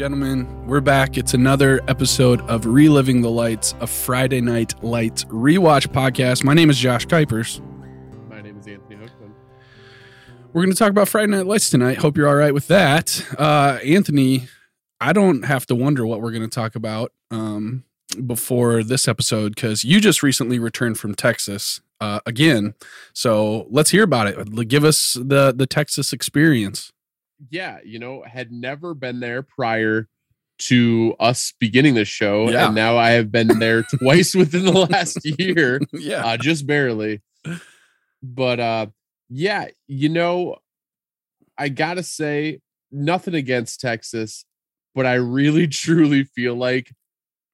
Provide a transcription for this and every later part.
gentlemen. We're back. It's another episode of Reliving the Lights, a Friday Night Lights rewatch podcast. My name is Josh Kuipers. My name is Anthony Hookman. We're going to talk about Friday Night Lights tonight. Hope you're all right with that. Uh, Anthony, I don't have to wonder what we're going to talk about um, before this episode because you just recently returned from Texas uh, again. So let's hear about it. Give us the the Texas experience. Yeah, you know, had never been there prior to us beginning the show, Yeah. and now I have been there twice within the last year, yeah. uh, just barely. But uh, yeah, you know, I gotta say, nothing against Texas, but I really truly feel like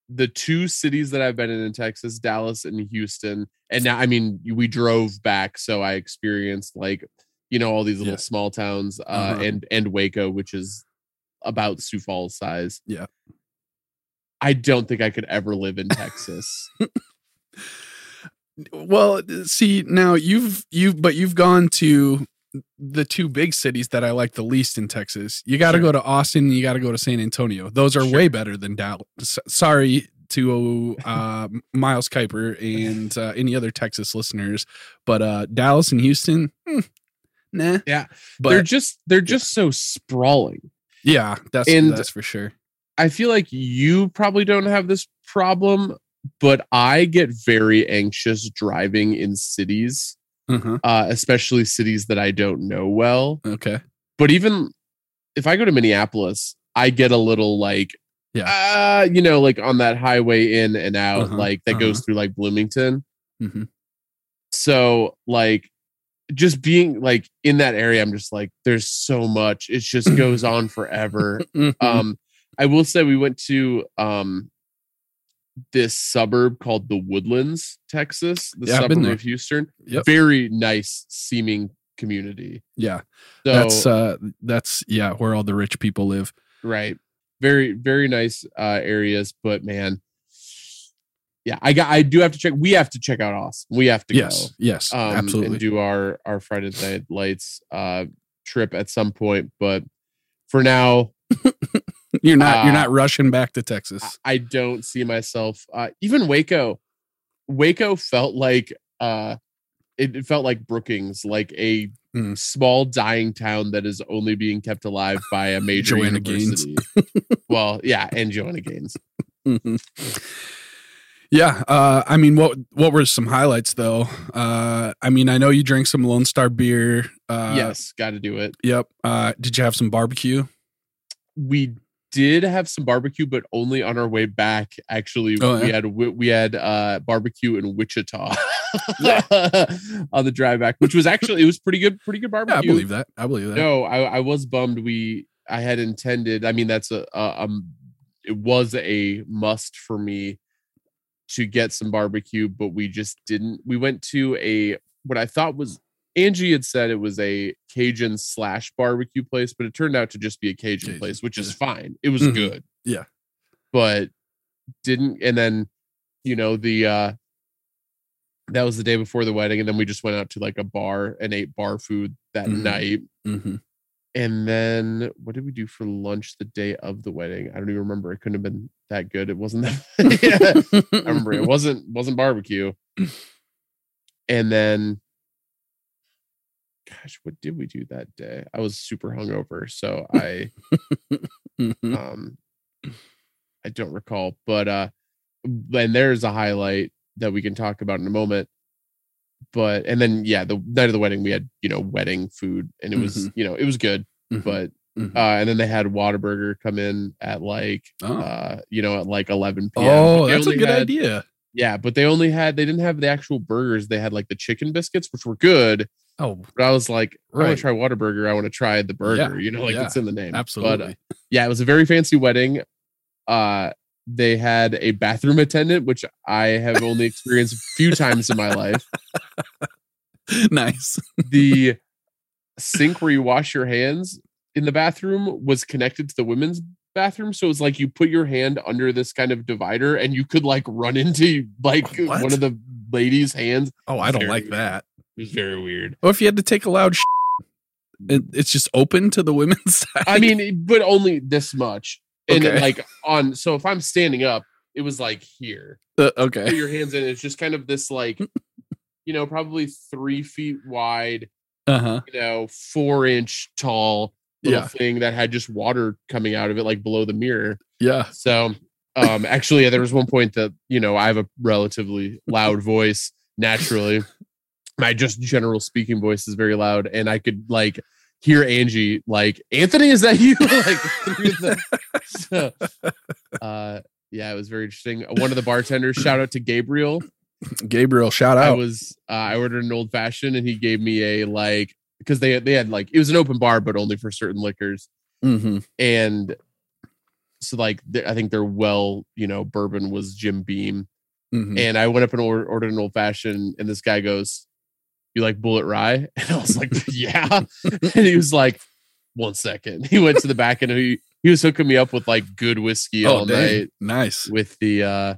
the two cities that I've been in in Texas, Dallas and Houston, and now I mean we drove back, so I experienced like you know all these little Yeah. small towns, uh, Uh-huh. and and Waco, which is about Sioux Falls size. Yeah. I don't think I could ever live in Texas. Well, see, now you've you've but you've gone to the two big cities that I like the least in Texas. You got to Sure. go to Austin, you got to go to San Antonio. Those are Sure. way better than Dallas. Sorry to uh, Miles Kuiper and uh, any other Texas listeners, but uh, Dallas and Houston, hmm, nah. Yeah, but they're just they're just so sprawling. yeah, that's and- that's for sure. I feel like you probably don't have this problem, but I get very anxious driving in cities, Uh-huh. uh, especially cities that I don't know well. Okay. But even if I go to Minneapolis, I get a little like, Yeah. uh, you know, like on that highway in and out, Uh-huh, like that goes uh-huh. through like Bloomington. hmm So like just being like in that area, I'm just like, there's so much. It just goes on forever. um i will say we went to um this suburb called the woodlands texas the Yeah, suburb of houston Yep. very nice seeming community yeah, so that's uh, that's yeah, where all the rich people live. right very very nice uh areas but man yeah i got i do have to check we have to check out austin we have to Yes, yes, go um absolutely. and do our our friday night lights uh trip at some point but for now You're not you're Uh, not rushing back to Texas. I- I don't see myself uh even Waco. Waco felt like uh it, it felt like Brookings, like a Mm. small dying town that is only being kept alive by a major Joanna Gaines. well, yeah, and Joanna Gaines. Mhm. Yeah, uh, I mean, what what were some highlights though? Uh, I mean, I know you drank some Lone Star beer. Uh, yes, got to do it. Yep. Uh, did you have some barbecue? We did have some barbecue, but only on our way back. Actually, Oh, we yeah? had we had uh barbecue in Wichita on the drive back, which was actually it was pretty good, pretty good Yeah, barbecue. I believe that. I believe that. No, I, I was bummed. We I had intended. I mean, that's a, a um, it was a must for me to get some barbecue, but we just didn't. We went to a what I thought was Angie had said it was a Cajun slash barbecue place, but it turned out to just be a Cajun, Cajun, place, which is fine. It was Mhm. good. Yeah. but didn't. And then you know the uh that was the day before the wedding, and then we just went out to like a bar and ate bar food that Mhm. night. hmm And then what did we do for lunch the day of the wedding? I don't even remember. It couldn't have been that good. It wasn't that yeah, I remember it wasn't wasn't barbecue. And then gosh, what did we do that day? I was super hungover, so I Mhm. um I don't recall. But uh then there's a highlight that we can talk about in a moment. But and then yeah, the night of the wedding we had, you know, wedding food and it was, you know, it was good Mhm. but Mhm. uh and then they had Whataburger come in at like Oh. uh you know at like 11 p.m. oh, that's a good had- idea. yeah but they only had they didn't have the actual burgers they had like the chicken biscuits which were good Oh, but I was like I want Right. to try Whataburger I want to try the burger Yeah, you know like yeah, it's in the name but absolutely. uh, yeah it was a very fancy wedding uh they had a bathroom attendant which I have only experienced a few times in my life nice. the sink where you wash your hands in the bathroom was connected to the women's bathroom so it's like you put your hand under this kind of divider and you could like run into like What? one of the ladies hands Oh, I don't Very like weird. that. it was very weird Or if you had to take a loud sh- it's just open to the women's side. I mean, but only this much. And then, Okay. like on, so if I'm standing up, it was like here. Uh, Put okay. your hands in. It's just kind of this like, you know, probably three feet wide, Uh huh. you know, four inch tall little Yeah. thing that had just water coming out of it, like below the mirror. Yeah. So, um, actually, yeah, there was one point that you know I have a relatively loud voice naturally. My just general speaking voice is very loud, and I could like hear Angie like Anthony, is that you? like, the, so, uh, yeah, it was very interesting. One of the bartenders, shout out to Gabriel. Gabriel, shout out. I was uh, I ordered an old fashioned, and he gave me a like because they they had like it was an open bar, but only for certain liquors hmm and so like I think their well, you know, bourbon was Jim Beam, hmm and I went up and or- ordered an old fashioned, and this guy goes, "You like Bulleit Rye?" And I was like, "Yeah," and he was like, "One second. He went to the back and he he was hooking me up with like good whiskey all Oh, dang. night nice. with the uh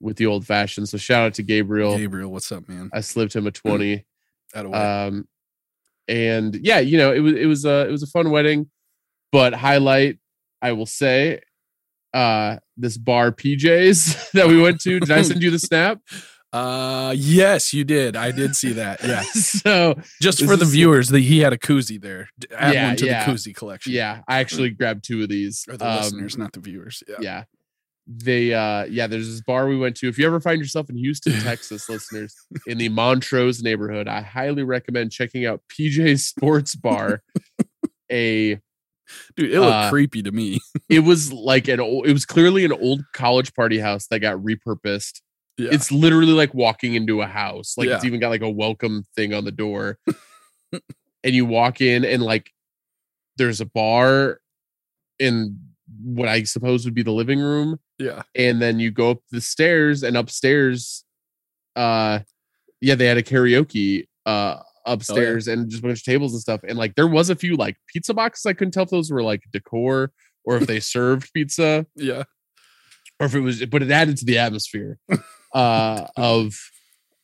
with the old fashioned. So shout out to Gabriel. Gabriel, what's up, man? I slipped him a twenty. Out Um, and yeah, you know, it was it was a it was a fun wedding, but highlight I will say, uh, this bar PJs that we went to. Did I send you the snap? Uh, yes, you did. I did see that. Yeah. so Just for the viewers, that he had a koozie there. Add Yeah, one to yeah. the koozie collection. yeah, I actually grabbed two of these. Or the Um, listeners, not the viewers. Yeah. yeah. They uh yeah, there's this bar we went to. If you ever find yourself in Houston, Texas, listeners, in the Montrose neighborhood, I highly recommend checking out PJ Sports Bar. a Dude, it looked Uh, creepy to me. it was like an old, it was clearly an old college party house that got repurposed. Yeah. It's literally like walking into a house. Like it's even got like a welcome thing on the door. and you walk in and like there's a bar in what I suppose would be the living room. yeah. And then you go up the stairs and upstairs, uh yeah, they had a karaoke uh upstairs and just a bunch of tables and stuff. And like there was a few like pizza boxes. I couldn't tell if those were like decor or if they served pizza Yeah. or if it was but it added to the atmosphere uh of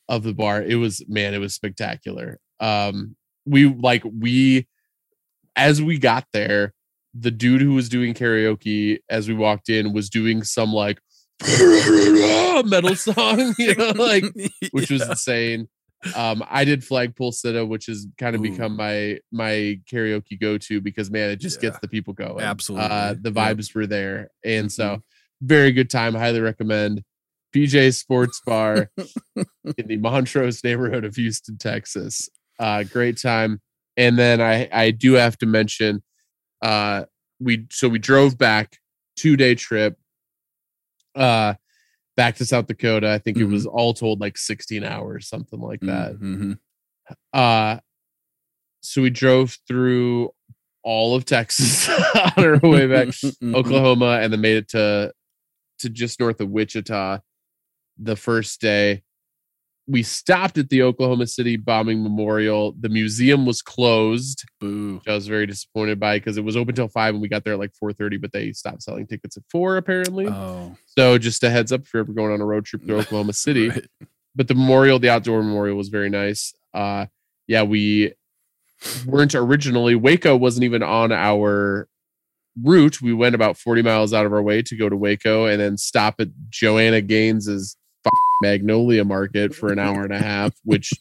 of the bar it was man it was spectacular. Um we like we as we got there the dude who was doing karaoke as we walked in was doing some like metal song you know like which was insane. Um i did flagpole sitta which has kind of become my my karaoke go-to because man it just gets the people going. Absolutely. uh the Yep. vibes were there. And so Mhm. very good time. Highly recommend pj sports bar in the montrose neighborhood of houston texas. Uh great time. And then i i do have to mention uh we so we drove back two day trip uh back to south dakota. I think it was all told like 16 hours something like that. Mhm. uh so we drove through all of texas on our way back Mhm. Oklahoma and then made it to to just north of Wichita the first day. We stopped at the Oklahoma City bombing memorial. The museum was closed. Boo. which I was very disappointed by because it was open till five and we got there at like 4:30, but they stopped selling tickets at four apparently. Oh. so just a heads up if you're ever going on a road trip to Oklahoma City Right. but the memorial, the outdoor memorial was very nice. Uh yeah, we weren't originally Waco wasn't even on our route. We went about 40 miles out of our way to go to Waco and then stop at Joanna Gaines's Magnolia Market for an hour and a half, which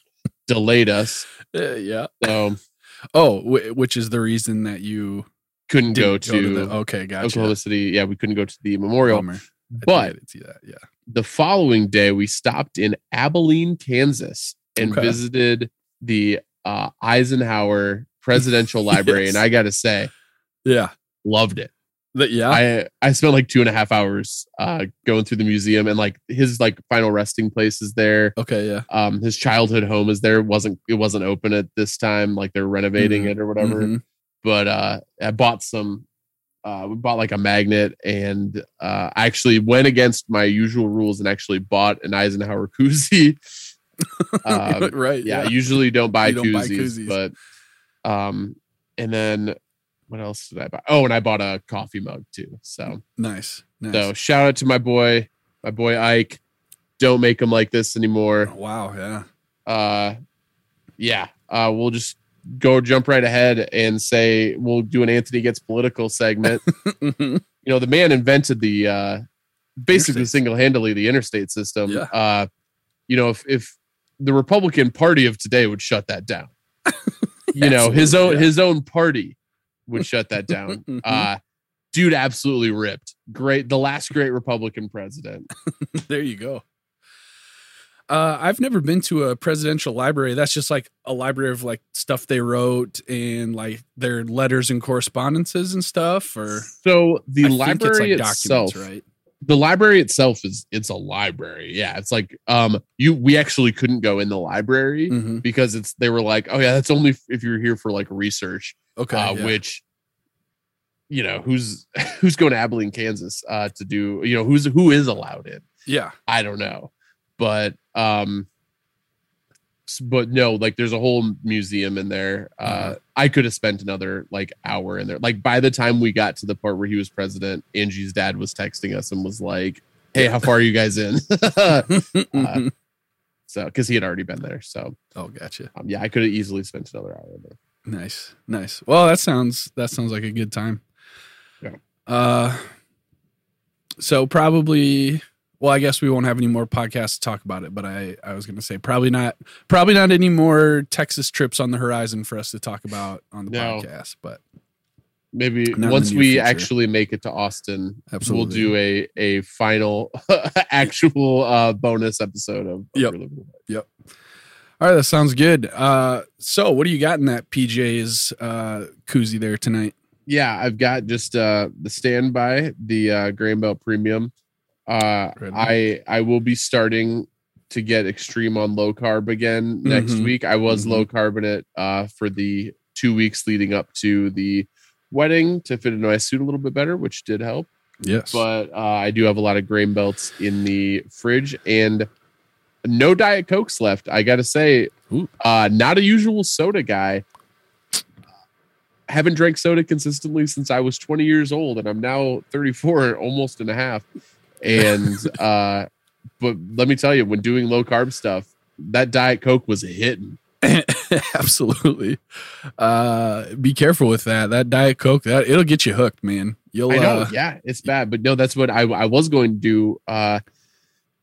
delayed us. Uh, yeah. So Oh, wh- which is the reason that you couldn't didn't go to, the- okay, gotcha. Oklahoma City. Yeah, we couldn't go to the memorial. But see that. Yeah. the following day we stopped in abilene kansas and Okay. visited the uh, eisenhower presidential library and i gotta say Yeah. loved it The- yeah. i i spent like two and a half hours uh going through the museum and like his like final resting place is there okay. Yeah. um his childhood home is there It wasn't it wasn't open at this time like they're renovating Mhm. it or whatever Mhm. but uh I bought some uh we bought like a magnet and uh I actually went against my usual rules and actually bought an Eisenhower koozie. Um, right. yeah, I usually don't buy You don't buy koozies, koozies. but um and then what else did I buy? Oh, and I bought a coffee mug too. So Nice. Nice. so shout out to my boy, my boy Ike. Don't make him like this anymore wow. Yeah. uh yeah uh we'll just go jump right ahead and say we'll do an Anthony gets political segment. Mhm. you know, the man invented the uh basically single handedly the interstate system. Yeah. Uh, you know, if if the Republican Party of today would shut that down, you know, his own yeah. his own party would shut that down. Mhm. Uh, dude, absolutely ripped. Great, the last great Republican president. there you go. Uh, I've never been to a presidential library. That's just like a library of like stuff they wrote and like their letters and correspondences and stuff. Or So the I library it's like itself, right? The library itself is it's a library. Yeah, it's like um you we actually couldn't go in the library hmm because it's they were like, oh yeah, that's only if you're here for like research, Okay, uh, yeah. which you know who's who's going to Abilene, Kansas, uh, to do you know who's who is allowed in. yeah, I don't know, but um, but no, like there's a whole museum in there. Uh, Uh-huh. I could have spent another like hour in there. Like by the time we got to the part where he was president, Angie's dad was texting us and was like, "Hey, how far are you guys in?" Mhm. so because he had already been there. So oh, gotcha. um, yeah, I could have easily spent another hour in there. Nice, nice. Well, that sounds that sounds like a good time. Yeah. Uh, so probably. Well, I guess we won't have any more podcasts to talk about it, but I I was going to say probably not probably not any more Texas trips on the horizon for us to talk about on the No. podcast. But Maybe Not in the once we future. actually make it to Austin, Absolutely. we'll do a a final actual uh bonus episode of, of Yep. Your all right, that sounds good. Uh, so what do you got in that PJ's uh koozie there tonight? yeah i've got just uh the standby the uh grain belt premium uh i i will be starting to get extreme on low carb again next Mhm. week. I was Mhm. low carbonate uh for the two weeks leading up to the wedding to fit into my suit a little bit better which did help. Yes, but uh, i do have a lot of grain belts in the fridge and no diet cokes left i gotta say. Uh not a usual soda guy. Haven't drank soda consistently since I was 20 years old, and I'm now 34, almost and a half. And uh, but let me tell you, when doing low carb stuff, that diet coke was a hitting. absolutely. Uh, be careful with that. That diet coke that it'll get you hooked, man. You'll I know, uh, yeah, it's bad, but no, that's what I I was going to do. Uh,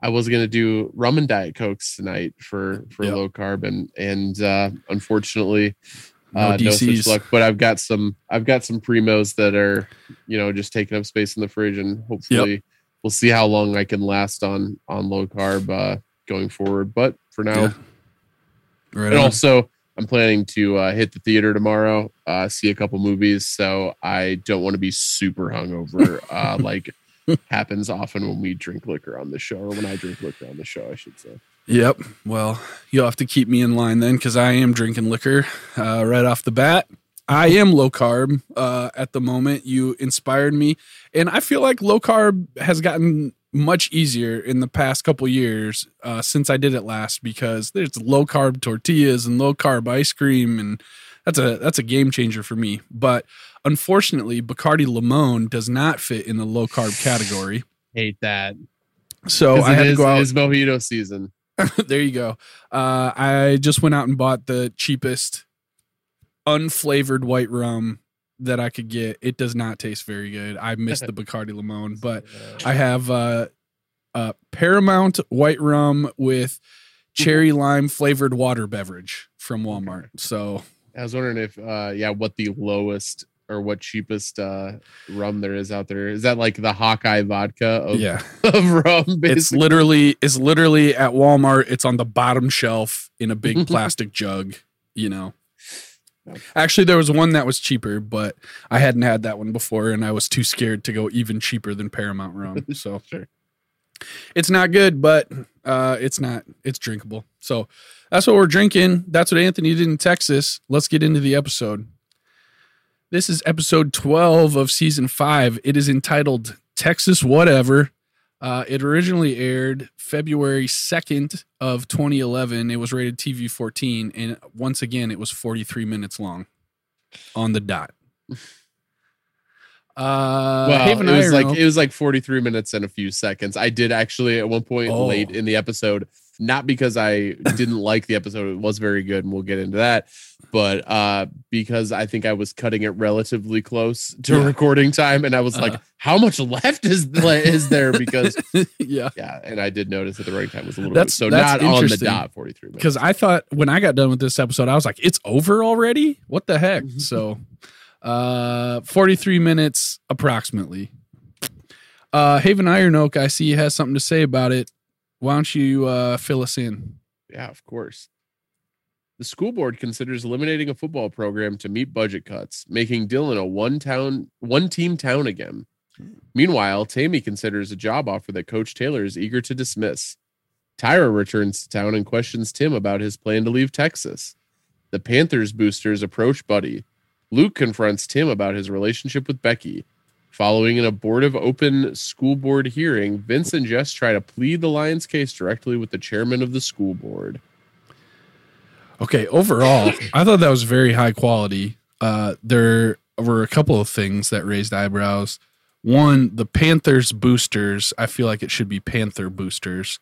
I was going to do rum and diet cokes tonight for for Yep. low carb, and and uh, unfortunately. no uh, no such luck, but I've got some. I've got some primos that are, you know, just taking up space in the fridge, and hopefully, we'll see how long I can last on on low carb uh, going forward. But for now, Yeah. Right and on. also I'm planning to uh, hit the theater tomorrow, uh, see a couple movies, so I don't want to be super hungover, uh, like happens often when we drink liquor on the show, or when I drink liquor on the show, I should say. Yep. Well, you'll have to keep me in line then because I am drinking liquor uh, right off the bat. I am low carb uh, at the moment. You inspired me. And I feel like low carb has gotten much easier in the past couple years uh, since I did it last because there's low carb tortillas and low carb ice cream. And that's a, that's a game changer for me. But unfortunately, Bacardi Limon does not fit in the low carb category. Hate that. So I had to go out. it is mojito season. there you go. Uh, I just went out and bought the cheapest unflavored white rum that I could get. It does not taste very good. I missed the Bacardi Limon, but I have uh, uh, Paramount white rum with cherry lime flavored water beverage from Walmart. So I was wondering if, uh, yeah, what the lowest or what cheapest uh, rum there is out there is that like the Hawkeye vodka of, yeah, of rum? it's literally it's literally at Walmart. It's on the bottom shelf in a big plastic jug. You know. Actually, there was one that was cheaper, but I hadn't had that one before, and I was too scared to go even cheaper than Paramount rum. So Sure. it's not good, but uh, it's not it's drinkable. So that's what we're drinking. That's what Anthony did in Texas. Let's get into the episode. This is episode 12 of season five. It is entitled Texas Whatever. Uh, it originally aired February 2nd of 2011. It was rated TV 14, and once again, it was 43 minutes long on the dot. Uh, well, Haven it was like Iron it was like 43 minutes and a few seconds. I did actually at one point Oh. late in the episode not because I didn't like the episode. It was very good, and we'll get into that. But uh, because I think I was cutting it relatively close to Yeah. recording time, and I was like, Uh-huh. "How much left is is there?" Because yeah. yeah, and I did notice that the running time was a little That's- bit so that's not on the dot forty three. Because I thought when I got done with this episode, I was like, it's over already? What the heck? Mhm. so uh 43 minutes approximately. Uh Haven Iron Oak, I see has something to say about it. Why don't you uh fill us in? Yeah, of course. The school board considers eliminating a football program to meet budget cuts, making Dillon a one town, one team town again. Meanwhile, Tammy considers a job offer that Coach Taylor is eager to dismiss. Tyra returns to town and questions Tim about his plan to leave Texas. The Panthers boosters approach Buddy. Luke confronts Tim about his relationship with Becky. Following an abortive open school board hearing, Vince and Jess try to plead the Lions case directly with the chairman of the school board. Okay, overall, I thought that was very high quality. Uh, there were a couple of things that raised eyebrows. One, the Panthers boosters. I feel like it should be Panther boosters,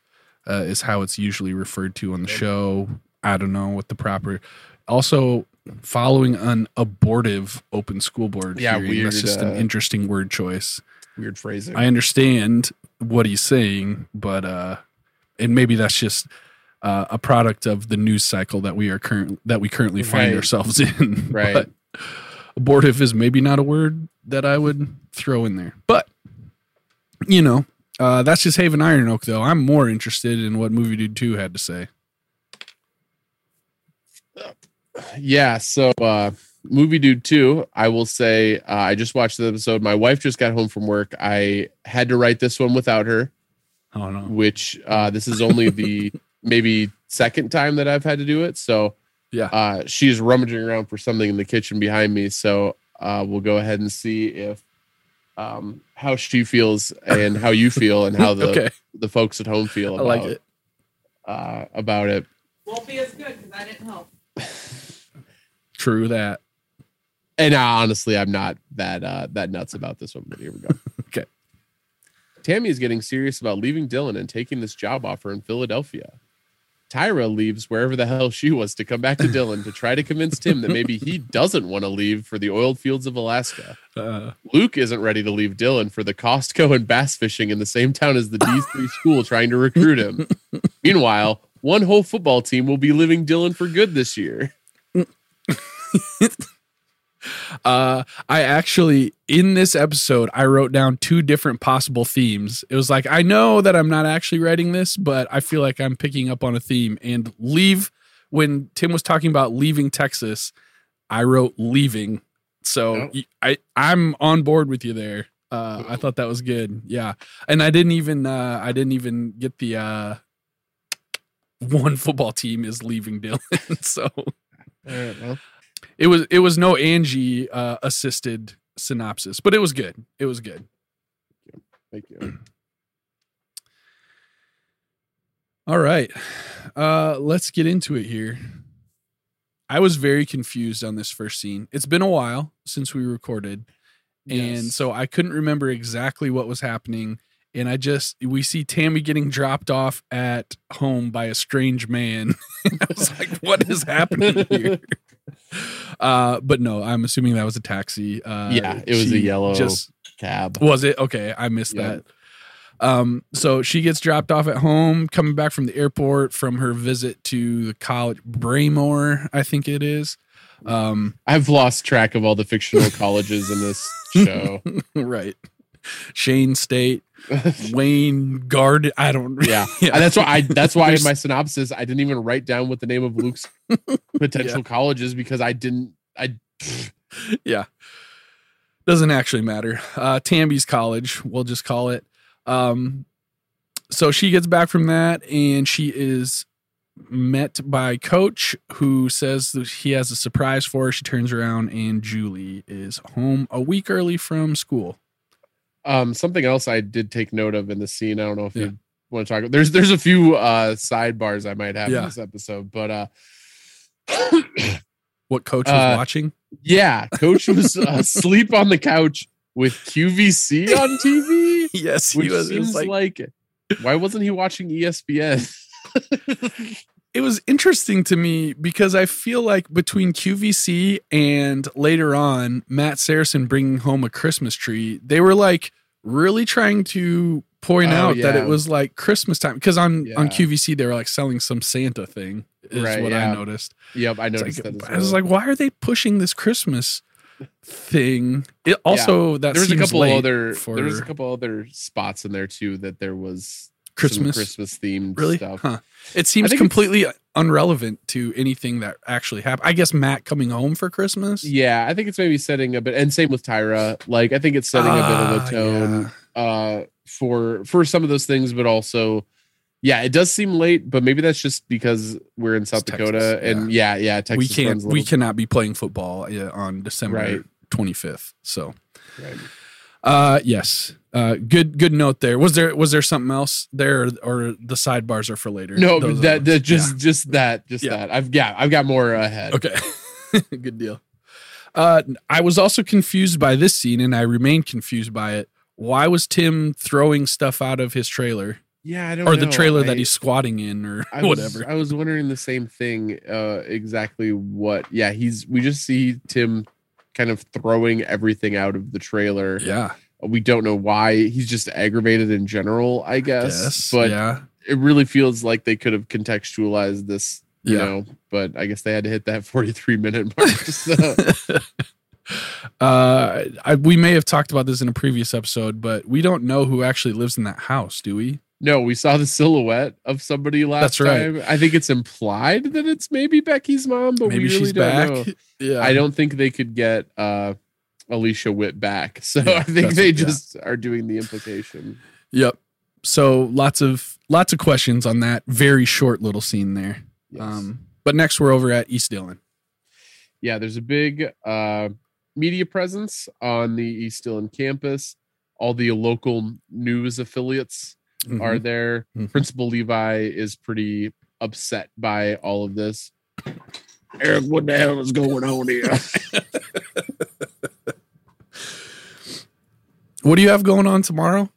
uh, is how it's usually referred to on the show. I don't know what the proper. Also, following an abortive open school board. Yeah, hearing, weird, That's just uh, an interesting word choice. Weird phrasing. I understand what he's saying, but uh, and maybe that's just uh, a product of the news cycle that we are current that we currently find Right. ourselves in. Right. But abortive is maybe not a word that I would throw in there, but you know, uh, that's just Haven Iron Oak. Though I'm more interested in what Movie Dude Two had to say. Yeah so uh movie dude 2 i will say uh, i just watched the episode. My wife just got home from work. I had to write this one without her Oh no, which uh this is only the maybe second time that i've had to do it. So Yeah. uh she's rummaging around for something in the kitchen behind me. So uh we'll go ahead and see if um how she feels and how you feel and how the okay, the folks at home feel I about like it. uh about it. Won't be as good because I didn't help. True that. And uh, honestly, I'm not that uh, that nuts about this one. But here we go. Okay. Tammy is getting serious about leaving Dillon and taking this job offer in Philadelphia. Tyra leaves wherever the hell she was to come back to Dillon to try to convince Tim that maybe he doesn't want to leave for the oil fields of Alaska. Uh, Luke isn't ready to leave Dillon for the Costco and bass fishing in the same town as the D3 school trying to recruit him. Meanwhile, one whole football team will be leaving Dillon for good this year. Uh, I actually in this episode I wrote down two different possible themes. It was like I know that I'm not actually writing this, but I feel like I'm picking up on a theme. And leave when Tim was talking about leaving Texas, I wrote leaving. So y- I I'm on board with you there. Uh, I thought that was good. Yeah, and I didn't even uh, I didn't even get the uh, one football team is leaving Dillon. so it was it was no Angie uh, assisted synopsis, but it was good. It was good. Thank you. All right. Uh let's get into it here. I was very confused on this first scene. It's been a while since we recorded, and Yes. so I couldn't remember exactly what was happening. And I just we see Tammy getting dropped off at home by a strange man. I was like, what is happening here? Uh, but no, I'm assuming that was a taxi. Uh, Yeah, it was a yellow Just cab. was it okay? I missed that. Um, so she gets dropped off at home, coming back from the airport from her visit to the college, Braemore, I think it is. Um, I've lost track of all the fictional colleges in this show. right. Shane State, Wayne Guard. I don't. Yeah. And that's why I that's why in my synopsis I didn't even write down what the name of Luke's potential colleges because I didn't I yeah. Doesn't actually matter. Uh Tammy's college, we'll just call it. Um so she gets back from that and she is met by coach who says that he has a surprise for her. She turns around and Julie is home a week early from school. Um something else I did take note of in the scene. I don't know if Yeah. you want to talk there's there's a few uh sidebars I might have Yeah. in this episode, but uh What coach was Uh, watching? yeah, coach was asleep on the couch with QVC on TV. Yes, Which he was, it was seems like, like, why wasn't he watching ESPN? it was interesting to me because I feel like between QVC and later on Matt Saracen bringing home a Christmas tree, they were like really trying to point Oh, out that it was like Christmas time because on on QVC they were like selling some Santa thing is Right, what I noticed. yep, I noticed like- that. As I was like, why are they pushing this Christmas thing? It also that there was a couple other for there was a couple other spots in there too that there was Christmas. Christmas themed Really? stuff. Huh. It seems completely unrelevant to anything that actually happened. I guess Matt coming home for Christmas. Yeah, I think it's maybe setting a bit, and same with Tyra. Like, I think it's setting a bit of Ah, a tone uh, for for some of those things, but also, yeah, it does seem late. But maybe that's just because we're in South It's Dakota, Texas, and yeah, yeah, Texas we can't. We cannot be playing football uh, on December Right. twenty fifth. So, right. Uh, yes, uh, good good note there. Was there was there something else there, or, or the sidebars are for later? No, Those that, that just just that just Yeah. that. I've yeah, I've got more ahead. Okay. Good deal. Uh, I was also confused by this scene, and I remain confused by it. Why was Tim throwing stuff out of his trailer Yeah, I don't or the trailer I- that he's squatting in, or I was, whatever? I was wondering the same thing. Uh, exactly what? Yeah, he's. We just see Tim kind of throwing everything out of the trailer. yeah, We don't know why. He's just aggravated in general, I guess. yes, but yeah, it really feels like they could have contextualized this. You Yeah. know, but I guess they had to hit that 43 minute mark. So, uh, I, we may have talked about this in a previous episode, but we don't know who actually lives in that house, do we? No, we saw the silhouette of somebody last That's right. time. I think it's implied that it's maybe Becky's mom, but Maybe we really she's don't back. know. Yeah, I don't think they could get uh Alicia Witt back. So Yeah, I think they yeah. just are doing the implication. Yep. So lots of lots of questions on that very short little scene there. Yes. Um, but next we're over at East Dillon. yeah, there's a big uh media presence on the East Dillon campus. All the local news affiliates Mhm. are there. Mhm. Principal Levi is pretty upset by all of this. Eric, what the hell is going on here? What do you have going on tomorrow?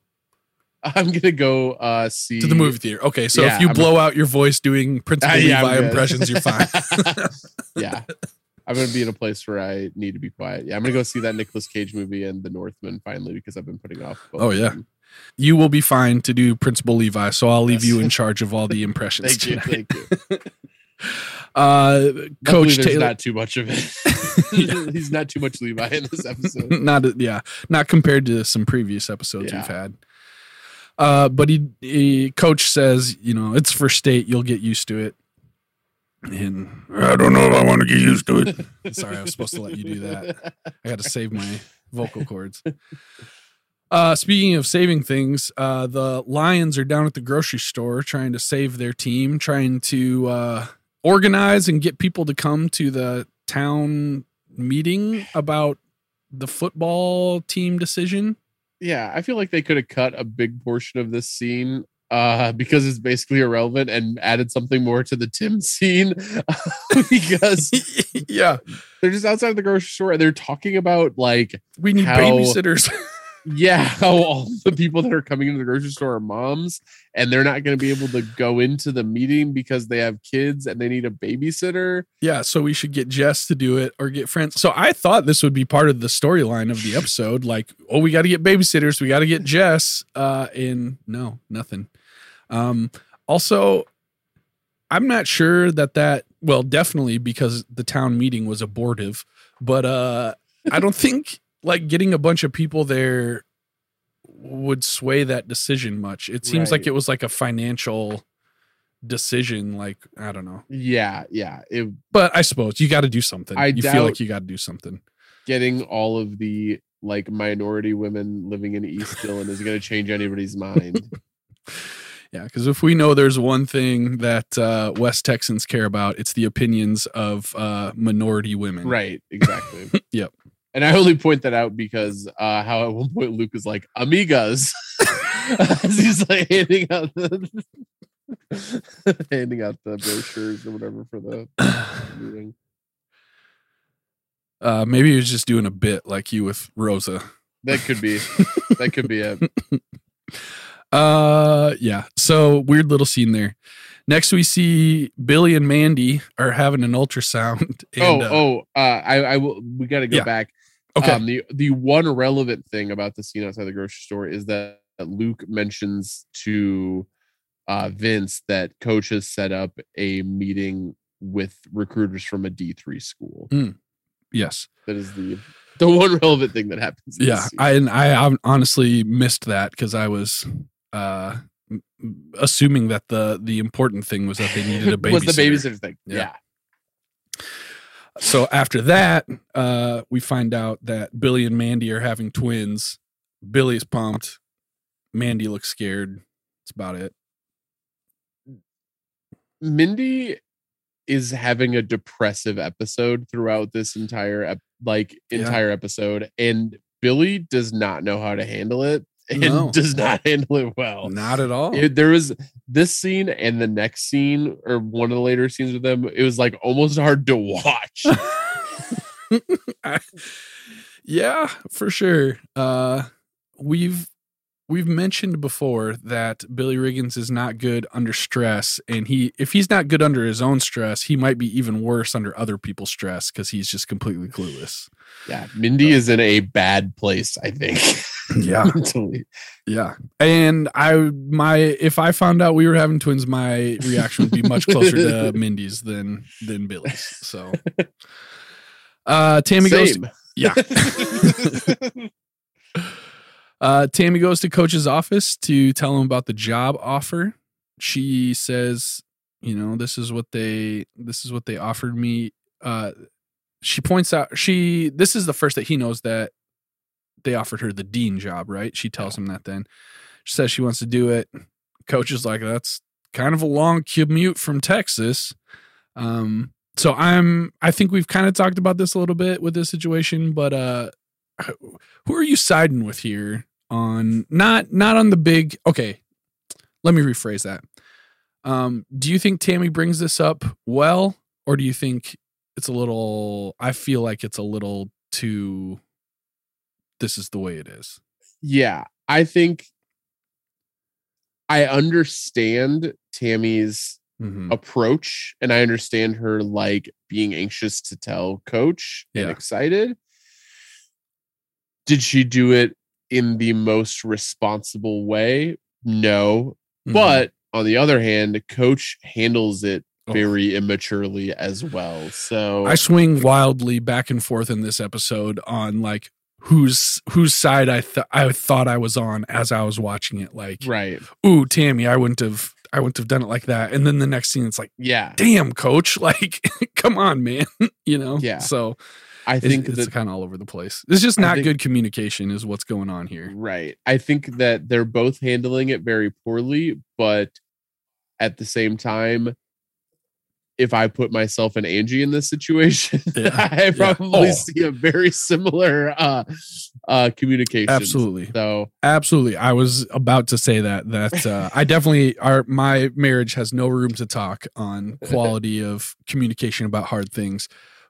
I'm gonna go uh see To the movie theater. Okay, so Yeah, if you I'm- blow out your voice doing Principal Uh, yeah, Levi impressions, you're fine. yeah. I'm gonna be in a place where I need to be quiet. Yeah, I'm gonna go see that Nicolas Cage movie and The Northman finally because I've been putting off. both Oh, of yeah. You will be fine to do Principal Levi, so I'll leave Yes. you in charge of all the impressions Thank you, tonight. thank you. Uh, Coach there's Taylor, not too much of it. Yeah. He's not too much Levi in this episode. not yeah, not compared to some previous episodes Yeah. we've had. Uh, but he, he coach says, you know, it's for state. You'll get used to it. And I don't know if I want to get used to it. Sorry, I was supposed to let you do that. I got to save my vocal cords. Uh, speaking of saving things, uh, the Lions are down at the grocery store trying to save their team, trying to uh, organize and get people to come to the town meeting about the football team decision. Yeah, I feel like they could have cut a big portion of this scene uh because it's basically irrelevant and added something more to the Tim scene because yeah, they're just outside the grocery store and they're talking about like we need How- babysitters. Yeah how all the people that are coming into the grocery store are moms and they're not going to be able to go into the meeting because they have kids and they need a babysitter Yeah, so we should get Jess to do it or get friends. So I thought this would be part of the storyline of the episode. Like, oh, we got to get babysitters, we got to get Jess. Uh, and no, nothing. Um, also, I'm not sure that that well, definitely because the town meeting was abortive, but uh, I don't think like getting a bunch of people there would sway that decision much. It seems like it was like a financial decision. Like I don't know. yeah yeah it, But I suppose you got to do something. I you feel like you got to do something. getting all of the like minority women living in east dillon is going to change anybody's mind Yeah, because if we know there's one thing that uh, West Texans care about, it's the opinions of uh, minority women. right exactly Yep. And i only point that out because uh how at one point luke is like amigas as he's like handing out the handing out the brochures or whatever for the meeting Uh, maybe he was just doing a bit like you with Rosa. that could be that could be it Uh, yeah. So weird little scene there. Next, we see Billy and Mandy are having an ultrasound. And, oh, uh, oh, uh, I, I will. We got to go Yeah. back. Okay. Um, the the one relevant thing about the scene outside the grocery store is that Luke mentions to uh, Vince that coach has set up a meeting with recruiters from a D three school. yes. That is the the one relevant thing that happens. Yeah. I and I hon- honestly missed that because I was uh assuming that the the important thing was that they needed a babysitter. was the babysitter thing. Yeah. Yeah. So after that, uh, we find out that Billy and Mandy are having twins. Billy's pumped. Mandy looks scared. That's about it. Mindy is having a depressive episode throughout this entire ep- like Yeah. entire episode and Billy does not know how to handle it and No. does not handle it well. Not at all. It- there was this scene and the next scene or one of the later scenes with them it was like almost hard to watch. I- yeah, for sure. Uh, we've we've mentioned before that Billy Riggins is not good under stress, and he if he's not good under his own stress, he might be even worse under other people's stress because he's just completely clueless. yeah, Mindy is in a bad place, I think. Yeah, mentally. yeah. And I my if I found out we were having twins, my reaction would be much closer to Mindy's than than Billy's. So. Uh, Tammy goes. Same. yeah. Uh, Tammy goes to coach's office to tell him about the job offer. She says, you know, this is what they this is what they offered me. Uh, she points out she this is the first that he knows that they offered her the dean job, right? She tells him that then. She says she wants to do it. Coach is like, that's kind of a long commute from Texas. Um, so I'm I think we've kind of talked about this a little bit with this situation, but uh who are you siding with here on not not on the big okay let me rephrase that um do you think tammy brings this up well or do you think it's a little i feel like it's a little too this is the way it is yeah, I think I understand Tammy's Mhm. approach and I understand her like being anxious to tell coach and excited. Did she do it in the most responsible way? No. Mhm. But on the other hand, coach handles it very immaturely as well. So i swing wildly back and forth in this episode on like whose whose side i th- i thought i was on as i was watching it like right. ooh tammy i wouldn't have i wouldn't have done it like that and then the next scene it's like Yeah. damn coach like come on man you know Yeah. so I think it's that kind of all over the place it's just not think- good communication is what's going on here Right. I think that they're both handling it very poorly, but at the same time, if I put myself and Angie in this situation, Yeah, I yeah. probably Oh. see a very similar uh uh communication. absolutely So absolutely i was about to say that that uh, i definitely our my marriage has no room to talk on quality of communication about hard things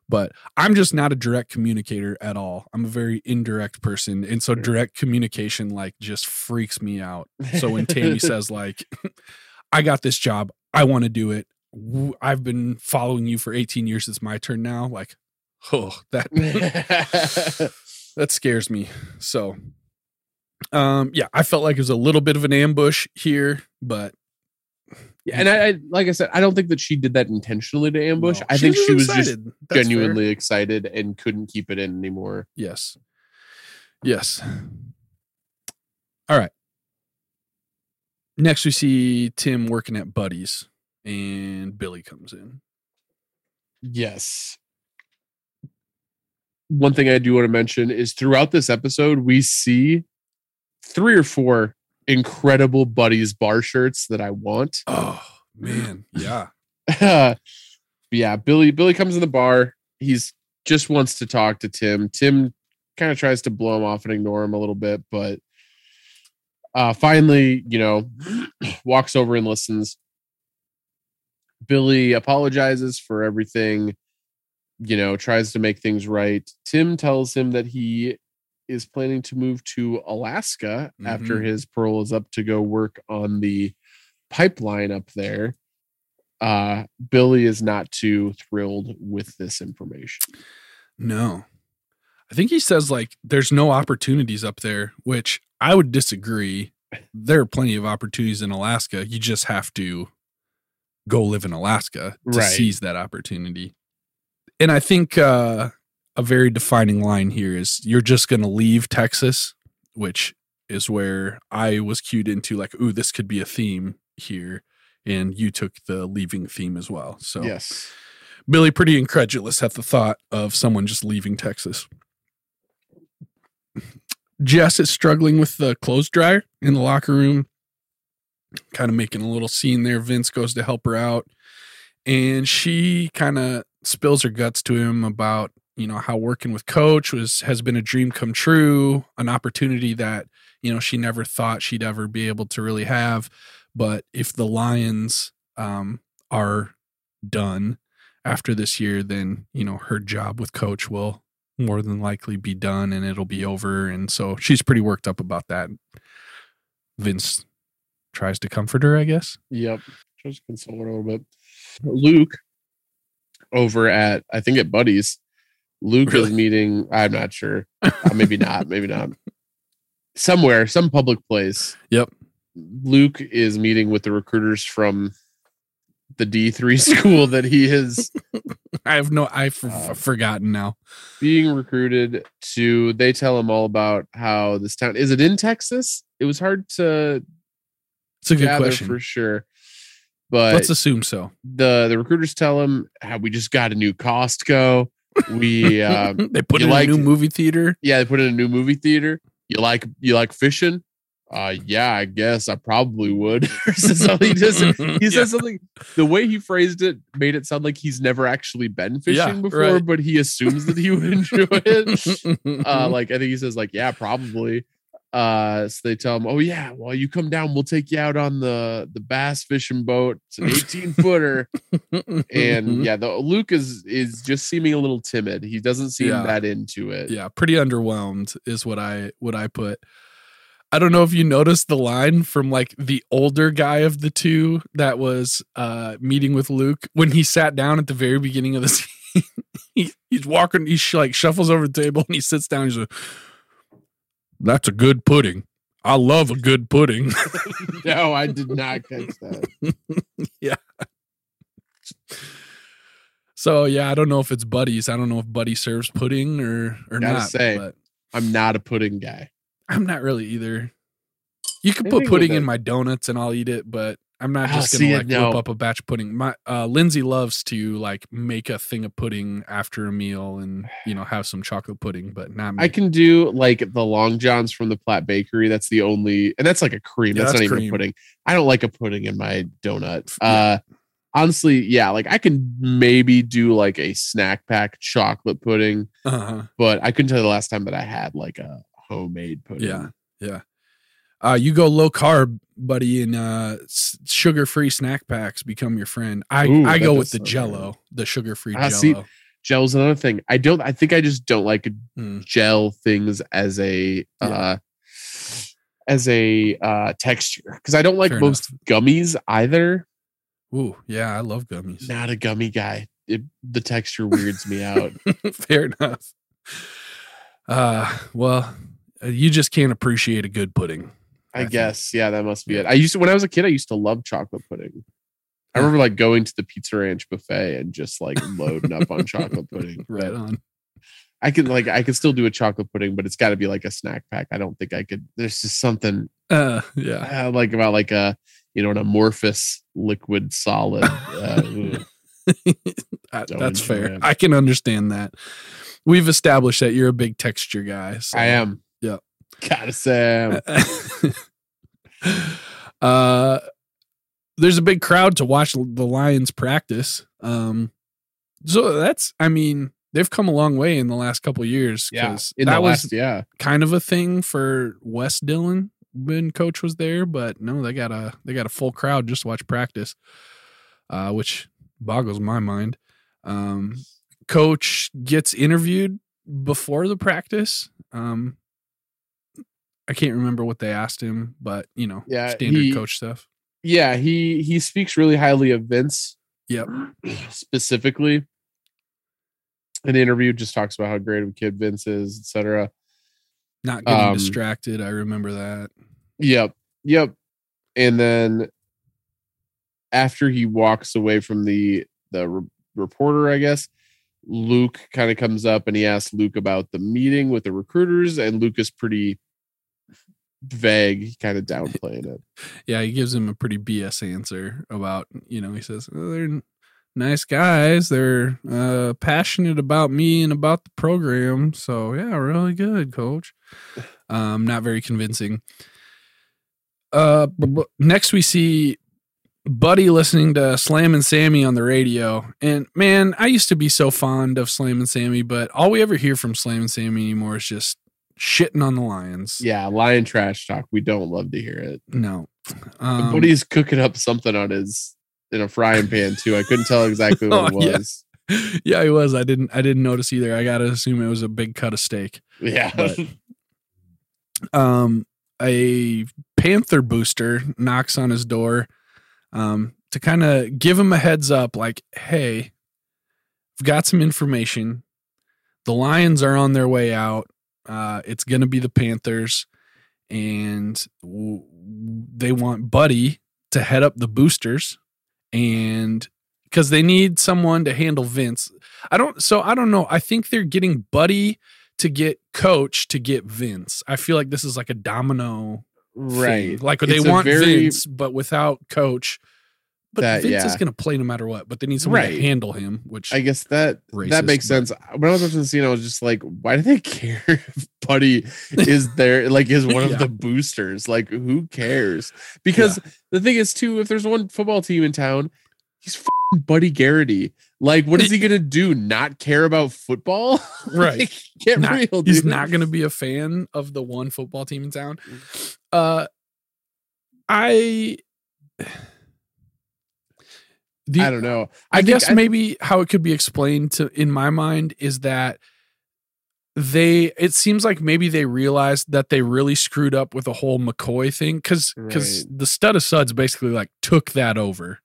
but i'm just not a direct communicator at all i'm a very indirect person and so direct communication like just freaks me out So when Tammy says like, "I got this job, I want to do it. I've been following you for 18 years. It's my turn now." Like, oh, that that scares me. So, um, yeah, I felt like it was a little bit of an ambush here, but Yeah, and I, I like I said, I don't think that she did that intentionally to ambush. no. I think she was just excited. That's fair. genuinely excited and couldn't keep it in anymore. Yes. Yes. All right. Next, we see Tim working at Buddy's, and Billy comes in. Yes. One thing I do want to mention is throughout this episode, we see three or four incredible buddies bar shirts that I want. Oh man, yeah. yeah, Billy Billy comes in the bar. He's just wants to talk to Tim. Tim kind of tries to blow him off and ignore him a little bit, but uh finally, you know, walks over and listens. Billy apologizes for everything, you know, tries to make things right. Tim tells him that he is planning to move to Alaska after Mhm. his parole is up to go work on the pipeline up there. uh, Billy is not too thrilled with this information. No. I think he says like there's no opportunities up there, which I would disagree. There are plenty of opportunities in Alaska. You just have to go live in Alaska to Right. seize that opportunity. And I think uh, a very defining line here is you're just going to leave Texas, which is where I was cued into like, ooh, this could be a theme here. And you took the leaving theme as well. So Yes. Billy pretty incredulous at the thought of someone just leaving Texas. Jess is struggling with the clothes dryer in the locker room, kind of making a little scene there. Vince goes to help her out, and she kind of spills her guts to him about you know how working with coach was has been a dream come true, an opportunity that you know she never thought she'd ever be able to really have. But if the Lions um, are done after this year, then you know her job with coach will more than likely be done and it'll be over. And so she's pretty worked up about that. Vince tries to comfort her, I guess. Yep. Just console her a little bit. Luke over at I think at Buddy's. Luke is meeting. I'm not sure. Uh, maybe not. Maybe not. Somewhere, some public place. Yep. Luke is meeting with the recruiters from the D3 school that he is I have no, I've Uh, forgotten now. being recruited to. They tell him all about how this town is it in Texas? It was hard to It's a good question. for sure. But Let's assume so. the the recruiters tell him how we just got a new Costco. We uh, they put in like- a new movie theater. yeah, they put in a new movie theater. You like you like fishing? Uh yeah, I guess I probably would. He just he Yeah. said something the way he phrased it made it sound like he's never actually been fishing Yeah, before, right. but he assumes that he would enjoy it. uh like I think he says like yeah probably uh so they tell him oh yeah well you come down we'll take you out on the the bass fishing boat it's an 18 footer and yeah the luke is is just seeming a little timid he doesn't seem Yeah. that into it yeah, pretty underwhelmed is what I what I put. I don't know if you noticed the line from like the older guy of the two that was uh meeting with Luke when he sat down at the very beginning of the scene. he, he's walking, he sh- like shuffles over the table and he sits down. He's like, "That's a good pudding. I love a good pudding." no i did not catch that yeah. so yeah, I don't know if it's Buddies. I don't know if Buddy serves pudding or or Gotta not. say, but i'm not a pudding guy I'm not really either. You can Same put pudding in my donuts and I'll eat it, but I'm not Oh, just gonna like whip up a batch of pudding. My uh Lindsay loves to like make a thing of pudding after a meal and you know have some chocolate pudding, but not me. i can do like the long johns from the platt bakery that's the only and that's like a cream Yeah, that's, that's not even cream. a pudding i don't like a pudding in my donut Yeah. uh honestly yeah like i can maybe do like a snack pack chocolate pudding uh-huh. but I couldn't tell you the last time that I had like a homemade pudding. Yeah. Yeah. Uh you go low carb, buddy, and uh sugar free snack packs become your friend. I Ooh, I go with the sound jello, the sugar free Ah, jello. see, Gel's another thing. I don't. I think I just don't like Mm. gel things as a Yeah. uh as a uh texture because I don't like Fair most gummies either. Ooh, yeah, I love gummies. Not a gummy guy. It, the texture weirds me out. Fair enough. Uh, well, uh, you just can't appreciate a good pudding. I I guess. Yeah, that must be it. I used to when I was a kid. I used to love chocolate pudding. I remember like going to the Pizza Ranch buffet and just like loading up on chocolate pudding. Right on. I can like I can still do a chocolate pudding, but it's got to be like a snack pack. I don't think I could. There's just something Uh, yeah. I like about like a you know an amorphous liquid solid. Uh, that's fair. it. I can understand that. We've established that you're a big texture guy. So. I am. Gotta say, uh, there's a big crowd to watch the Lions practice. Um, so that's, I mean, they've come a long way in the last couple of years. yeah. In that the was last, yeah. kind of a thing for West Dillon when coach was there, but no, they got a they got a full crowd just to watch practice, uh, which boggles my mind. Um, coach gets interviewed before the practice. Um, I can't remember what they asked him, but you know, Yeah, standard he- coach stuff. Yeah, he he speaks really highly of Vince Yep. specifically. An interview just talks about how great of a kid Vince is, etc. Not getting Um, distracted. I remember that. Yep. Yep. And then after he walks away from the the re- reporter, I guess, Luke kind of comes up and he asks Luke about the meeting with the recruiters, and Luke is pretty vague, kind of downplaying it. Yeah, he gives him a pretty BS answer about, you know, he says, oh, they're nice guys. They're uh, passionate about me and about the program. So, yeah, really good, coach. Um, not very convincing. Uh, next, we see Buddy listening to Slammin' Sammy on the radio. And man, I used to be so fond of Slammin' Sammy, but all we ever hear from Slammin' Sammy anymore is just shitting on the Lions. Yeah, lion trash talk. We don't love to hear it. No. Um, but he's cooking up something on his in a frying pan too. I couldn't tell exactly what it Oh, yeah. was. yeah, he was. I didn't. I didn't notice either. I gotta assume it was a big cut of steak. Yeah. But- Um, a Panther booster knocks on his door, um, to kind of give him a heads up, like, "Hey, I've got some information. The Lions are on their way out. Uh, it's gonna be the Panthers, and w- they want Buddy to head up the boosters, and." Because they need someone to handle Vince. I don't. So I don't know. I think they're getting Buddy to get Coach to get Vince. I feel like this is like a domino right. thing. Like they It's a want very- Vince, but without Coach. But That- Vince is going to play no matter what. But they need someone Right. to handle him. Which I guess that Racist, that makes sense. When I was watching the scene, I was just like, why do they care if Buddy is there? Like, is one of the boosters? Like, who cares? Because the thing is, too, if there's one football team in town, he's Buddy Garrity. Like, what is he gonna do? Not care about football? Right. Like, get not- real. he's not going to be a fan of the one football team in town. Uh, I. The, I don't know. I, think- guess think- maybe how it could be explained to in my mind is that they it seems like maybe they realized that they really screwed up with the whole McCoy thing because because Right. the stud of suds basically like took that over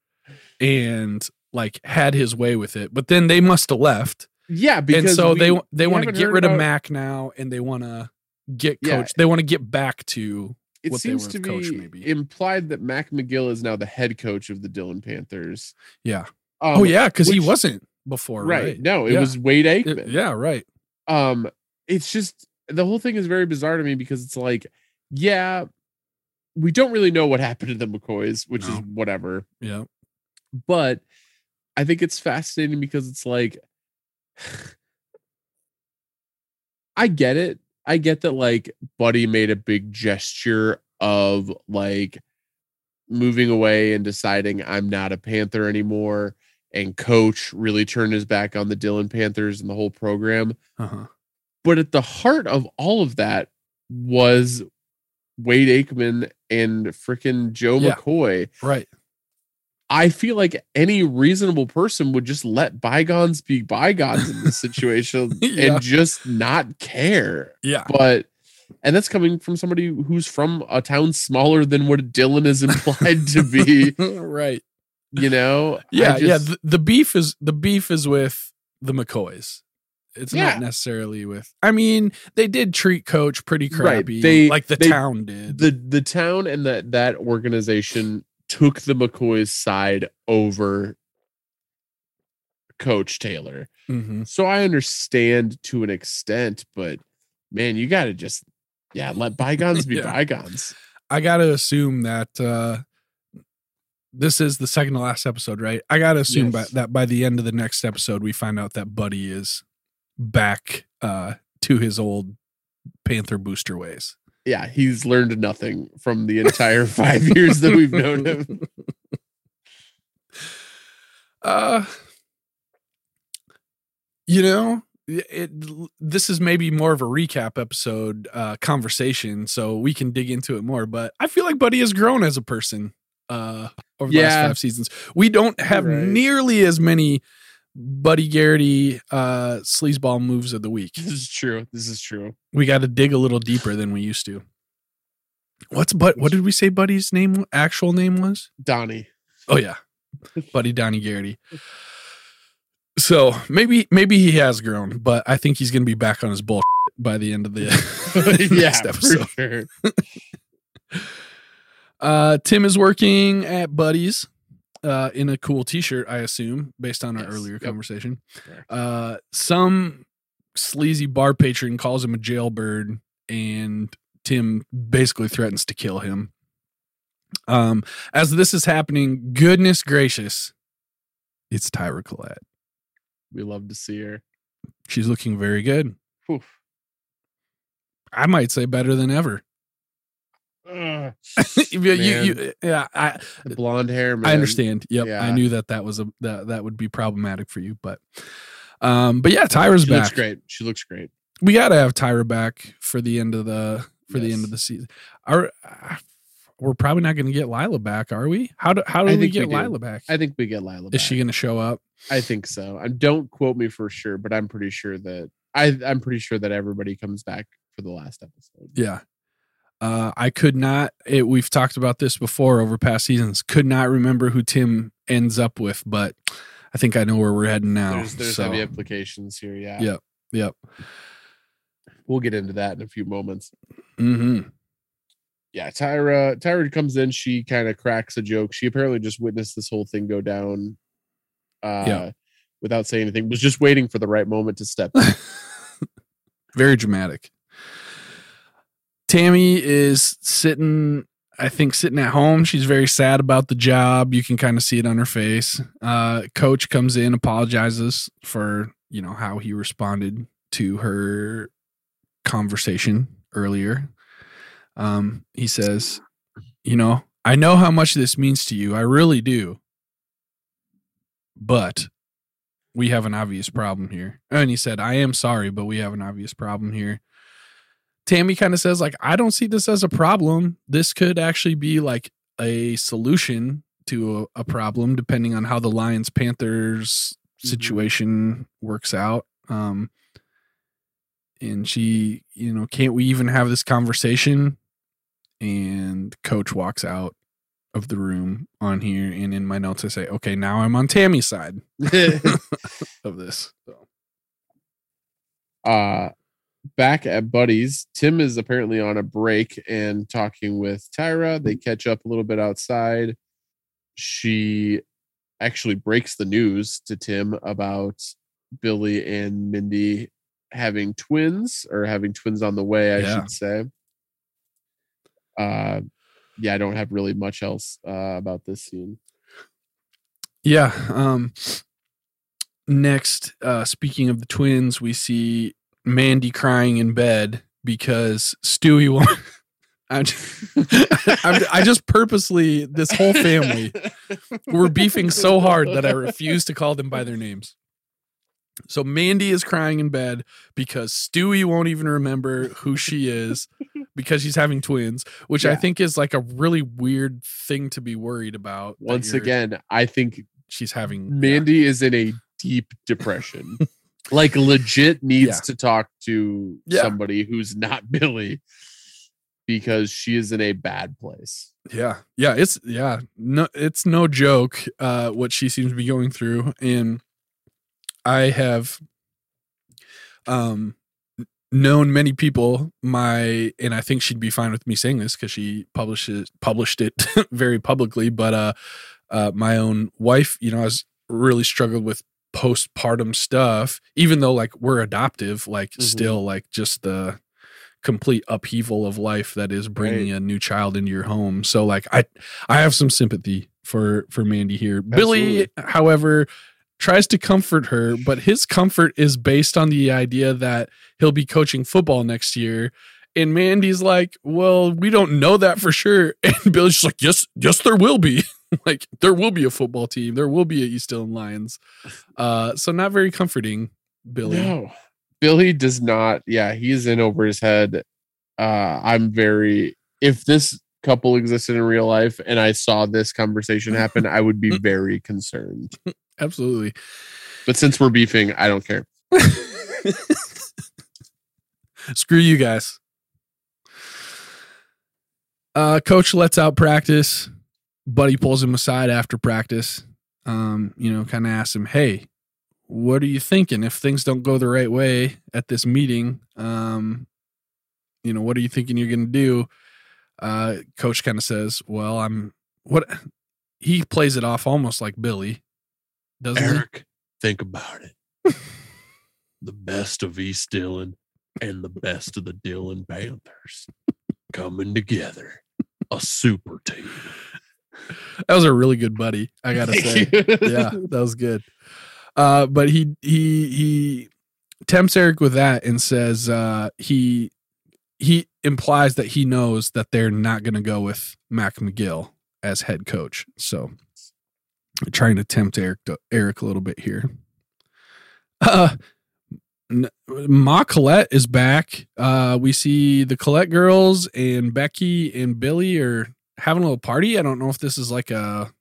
and like had his way with it but then they must have left yeah, and so they we- they we want to get rid of about- Mac now and they want to get Yeah. coach they want to get back to It seems to Coach, be maybe. implied that Mac McGill is now the head coach of the Dillon Panthers. yeah Um, oh yeah because he wasn't before right. right, No, it Yeah. was Wade It- Aikman. yeah right um it's just the whole thing is very bizarre to me because it's like yeah we don't really know what happened to the mccoys which is whatever yeah but i think it's fascinating because it's like i get it i get that like buddy made a big gesture of like moving away and deciding i'm not a panther anymore and coach really turned his back on the Dillon Panthers and the whole program. uh-huh But at the heart of all of that was Wade Aikman and freaking Joe Yeah. McCoy. right I feel like any reasonable person would just let bygones be bygones in this situation Yeah. and just not care. yeah But and that's coming from somebody who's from a town smaller than what Dillon is implied to be, right you know? Yeah yeah the, the beef is the beef is with the mccoys it's Yeah. not necessarily with i mean they did treat coach pretty Right, crappy they- like the they- town did the the town and that that organization took the McCoys side over Coach Taylor. hmm So I understand to an extent, but man, you got to just yeah, let bygones be Yeah. bygones. i gotta assume that uh this is the second to last episode right i gotta assume by, that by the end of the next episode we find out that buddy is back uh to his old panther booster ways Yeah, he's learned nothing from the entire 5 years that we've known him. Uh, you know, it, this is maybe more of a recap episode uh conversation so we can dig into it more but i feel like buddy has grown as a person uh over the last five seasons we don't have Right. nearly as many buddy garrity uh sleazeball moves of the week This is true. This is true. we got to dig a little deeper than we used to what's but what did we say buddy's name actual name was Donnie. oh yeah buddy Donnie Garrity. So maybe maybe he has grown, but I think he's gonna be back on his bull by the end of the yeah, next episode. sure. Uh, Tim is working at Buddy's uh, in a cool T-shirt, I assume, based on our Yes. earlier Yep. conversation. Uh, some sleazy bar patron calls him a jailbird, and Tim basically threatens to kill him. Um, as this is happening, goodness gracious, it's Tyra Collette. We love to see her. She's looking very good. Whew. I might say better than ever. Ugh. you, you, you- yeah, I, The blonde hair, man. I understand. Yep, I knew that that was a that that would be problematic for you, but um, but yeah, Tyra's She back. looks great. She looks great. We got to have Tyra back for the end of the for the end of the season. Are uh, we're probably not going to get Lila back, are we? How do how do I we think we get do. Lila back? I think we get Lila. Is back. she going to show up? I think so. And don't quote me for sure, but I'm pretty sure that I I'm pretty sure that everybody comes back for the last episode. Yeah. Uh, I could not. It, we've talked about this before over past seasons. Could not remember who Tim ends up with, but I think I know where we're heading now. There's there's so, heavy implications here. Yeah. Yep. Yep. We'll get into that in a few moments. hmm Yeah, Tyra Tyra comes in, she kind of cracks a joke. She apparently just witnessed this whole thing go down uh Yeah. without saying anything, was just waiting for the right moment to step in. Very dramatic. Tammy is sitting, I think, sitting at home. She's very sad about the job. You can kind of see it on her face. Uh, coach comes in, apologizes for you know how he responded to her conversation earlier. Um, he says, "You know, I know how much this means to you. I really do, but." We have an obvious problem here. And he said, I am sorry, but we have an obvious problem here. Tammy kind of says, like, I don't see this as a problem. This could actually be like a solution to a, a problem, depending on how the Lions Panthers Mhm. situation works out. Um, and she, you know, can't we even have this conversation? And coach walks out of the room on here. And in my notes, I say, okay, now I'm on Tammy's side of this. So. uh back at Buddy's, Tim is apparently on a break and talking with Tyra. They catch up a little bit outside. She actually breaks the news to Tim about Billy and Mindy having twins or having twins on the way, I Yeah. should say. Uh yeah, I don't have really much else uh about this scene. Yeah. Um next, uh speaking of the twins, we see Mandy crying in bed because Stewie won't I'm just, I just purposely this whole family we're beefing so hard that I refuse to call them by their names. So Mandy is crying in bed because Stewie won't even remember who she is because she's having twins, which I think is like a really weird thing to be worried about. Once again, I think she's having yeah. Mandy is in a deep depression. Like legit needs Yeah. to talk to Yeah. somebody who's not Billy because she is in a bad place. Yeah. Yeah. It's yeah. No, it's no joke uh what she seems to be going through. And I have um known many people my and I think she'd be fine with me saying this because she publishes published it very publicly, but uh uh my own wife, you know, has really struggled with postpartum stuff, even though like we're adoptive, like Mhm. still like just the complete upheaval of life that is bringing a new child into your home. So like I I have some sympathy for for Mandy here. Billy, however, tries to comfort her, but his comfort is based on the idea that he'll be coaching football next year. And Mandy's like, "Well, we don't know that for sure." And Billy's just like, "Yes, yes, there will be. like, there will be a football team. There will be a East Dillon Lions." Uh, so not very comforting, Billy. No. Billy does not. Yeah, he's in over his head. Uh I'm very if this couple existed in real life and I saw this conversation happen, I would be very concerned. Absolutely. But since we're beefing, I don't care. Screw you guys. Uh, coach lets out practice. Buddy pulls him aside after practice. um, you know, kind of asks him, "Hey, what are you thinking if things don't go the right way at this meeting? Um, you know, what are you thinking you're going to do?" Uh, coach kind of says, "Well, I'm what." He plays it off almost like Billy, doesn't he? Eric, think about it. the best of East Dillon and the best of the Dillon Panthers coming together. A super team. That was a really good buddy. I gotta say. yeah, that was good. Uh, but he he he tempts Eric with that and says uh, he he implies that he knows that they're not going to go with Mac McGill as head coach. So trying to tempt Eric to, Eric a little bit here. Uh, Ma Colette is back. Uh, we see the Colette girls and Becky and Billy are having a little party. I don't know if this is like a,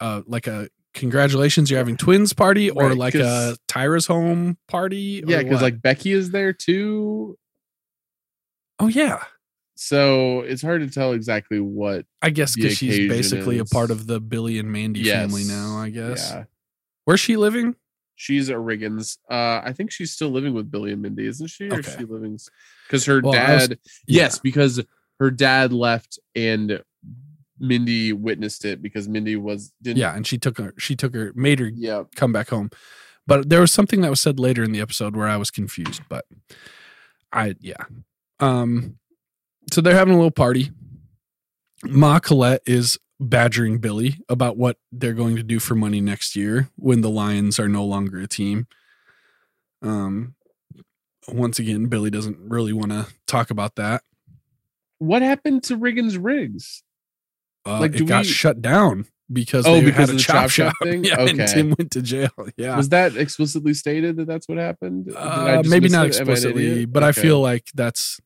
uh, like a congratulations you're having twins party or Right, like a Tyra's home party. or Yeah, because like Becky is there too. oh yeah, So it's hard to tell exactly what. I guess because she's basically a part of the Billy and Mandy family now. I guess Yeah. where's she living? She's at Riggins. Uh, I think she's still living with Billy and Mindy, isn't she? Or is Okay. she living? Because her Well, I was- dad. Yes, because her dad left and Mindy witnessed it because Mindy was didn't. Yeah, and she took her. She took her, made her Yeah. come back home. But there was something that was said later in the episode where I was confused. But I, yeah. Um, so they're having a little party. Ma Colette is badgering Billy about what they're going to do for money next year when the Lions are no longer a team. Um, once again, Billy doesn't really want to talk about that. What happened to Riggins Rigs? Uh, Like, it do got we- shut down because Oh, they because had of a the chop, chop shop. thing? Yeah, and Tim went to jail. Yeah, Was that explicitly stated that that's what happened? Uh, maybe not it? Am I explicitly, but I feel like that's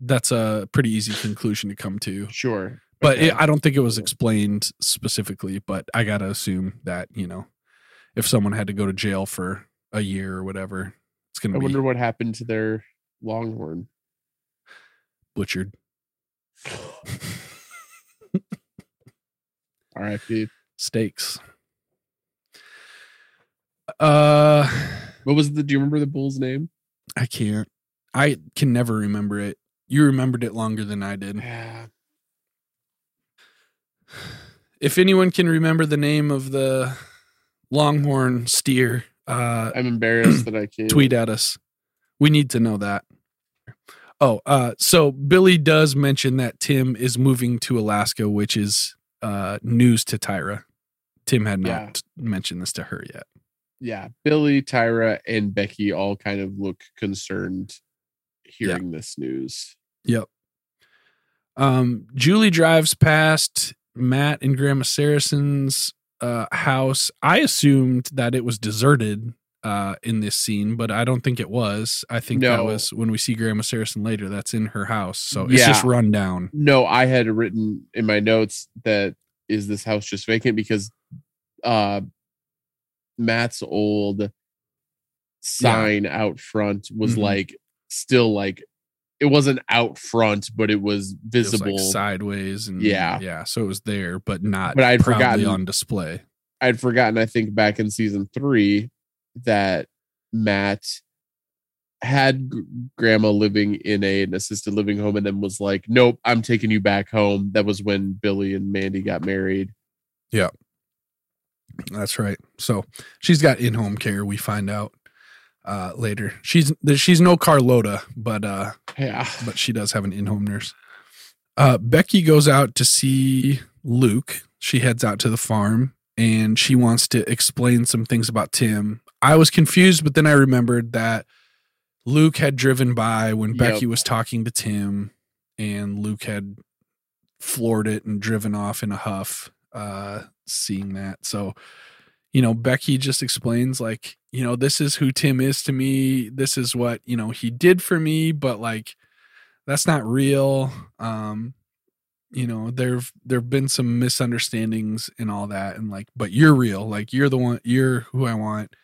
that's a pretty easy conclusion to come to. sure. But Okay. it, I don't think it was explained specifically. But I gotta assume that you know, if someone had to go to jail for a year or whatever, it's gonna be wonder what happened to their Longhorn. butchered. R.I.P. Steaks. Uh, What was the? Do you remember the bull's name? I can't. I can never remember it. You remembered it longer than I did. Yeah. If anyone can remember the name of the longhorn steer, uh, I'm embarrassed that I can't. tweet at us. We need to know that. Oh, uh, so Billy does mention that Tim is moving to Alaska, which is uh, news to Tyra. Tim had not Yeah. mentioned this to her yet. Yeah, Billy, Tyra, and Becky all kind of look concerned hearing this news. Yep. Um, Julie drives past Matt and Grandma Saracen's uh, house. I assumed that it was deserted uh, in this scene, but I don't think it was. I think that was when we see Grandma Saracen later. That's in her house, so it's just Yeah. run down. No, I had written in my notes that is this house just vacant because uh Matt's old sign out front was Mhm. like still like it wasn't out front, but it was It was, visible. like sideways and Yeah. yeah. So it was there, but not. But I'd forgotten- on display. I'd forgotten, I think back in season three, that Matt had grandma living in a, an assisted living home and then was like, Nope, I'm taking you back home. That was when Billy and Mandy got married. Yeah. That's right. So she's got in-home care. We find out uh, later. She's she's no Carlota, but uh, Yeah. but she does have an in-home nurse. Uh, Becky goes out to see Luke. She heads out to the farm and she wants to explain some things about Tim. I was confused, but then I remembered that Luke had driven by when Yep. Becky was talking to Tim, and Luke had floored it and driven off in a huff. Uh, seeing that, so you know, Becky just explains like, you know, this is who Tim is to me. This is what you know he did for me, but like that's not real. Um, you know, there've there've been some misunderstandings and all that, and like, but you're real. Like you're the one. You're who I want.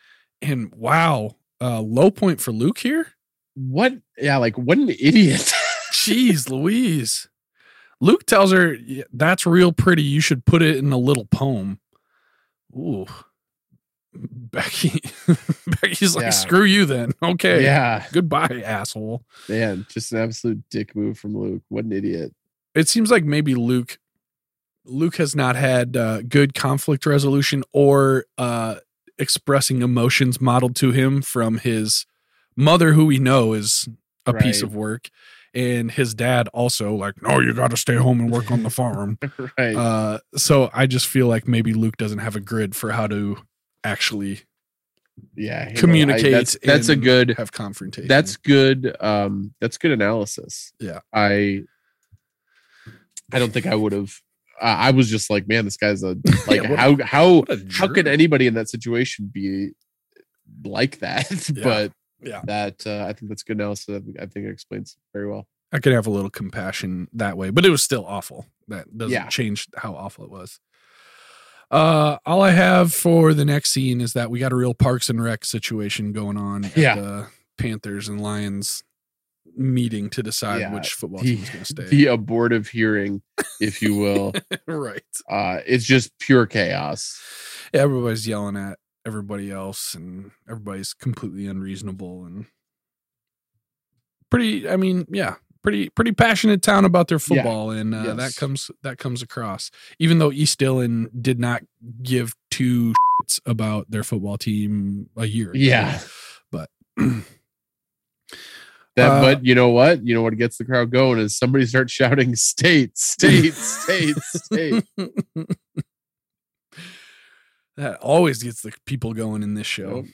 And wow, uh, low point for Luke here. What? Yeah, like what an idiot. Jeez, Louise. Luke tells her that's real pretty. You should put it in a little poem. Ooh. Becky. Becky's like, Yeah. screw you then. Okay. Yeah, Goodbye, asshole. man, just an absolute dick move from Luke. What an idiot. It seems like maybe Luke Luke has not had uh, good conflict resolution or uh, expressing emotions modeled to him from his mother, who we know is a piece of work, and his dad also like, no, you got to stay home and work on the farm. right. uh, so I just feel like maybe Luke doesn't have a grid for how to actually yeah. handle- I- communicate. that's that's a good have confrontation. that's good um that's good analysis Yeah. i i don't think i would have uh, i was just like man this guy's a like Yeah, what a- how how how could anybody in that situation be like that Yeah. but Yeah. that uh, i think that's good analysis I think- i think it explains very well I could have a little compassion that way, but it was still awful. That doesn't Yeah. change how awful it was. Uh, all I have for the next scene is that we got a real Parks and Rec situation going on at Yeah. the Panthers and Lions meeting to decide Yeah, which football team is going to stay. the abortive hearing if you will right. uh it's just pure chaos Everybody's yelling at everybody else, and everybody's completely unreasonable and pretty. I mean, yeah, pretty pretty passionate town about their Yeah. football, and uh, that comes that comes across. Even though East Dillon did not give two shits about their football team a year. ago. Yeah. but that Uh, but you know what you know what gets the crowd going is somebody starts shouting state state state state that always gets the people going in this show.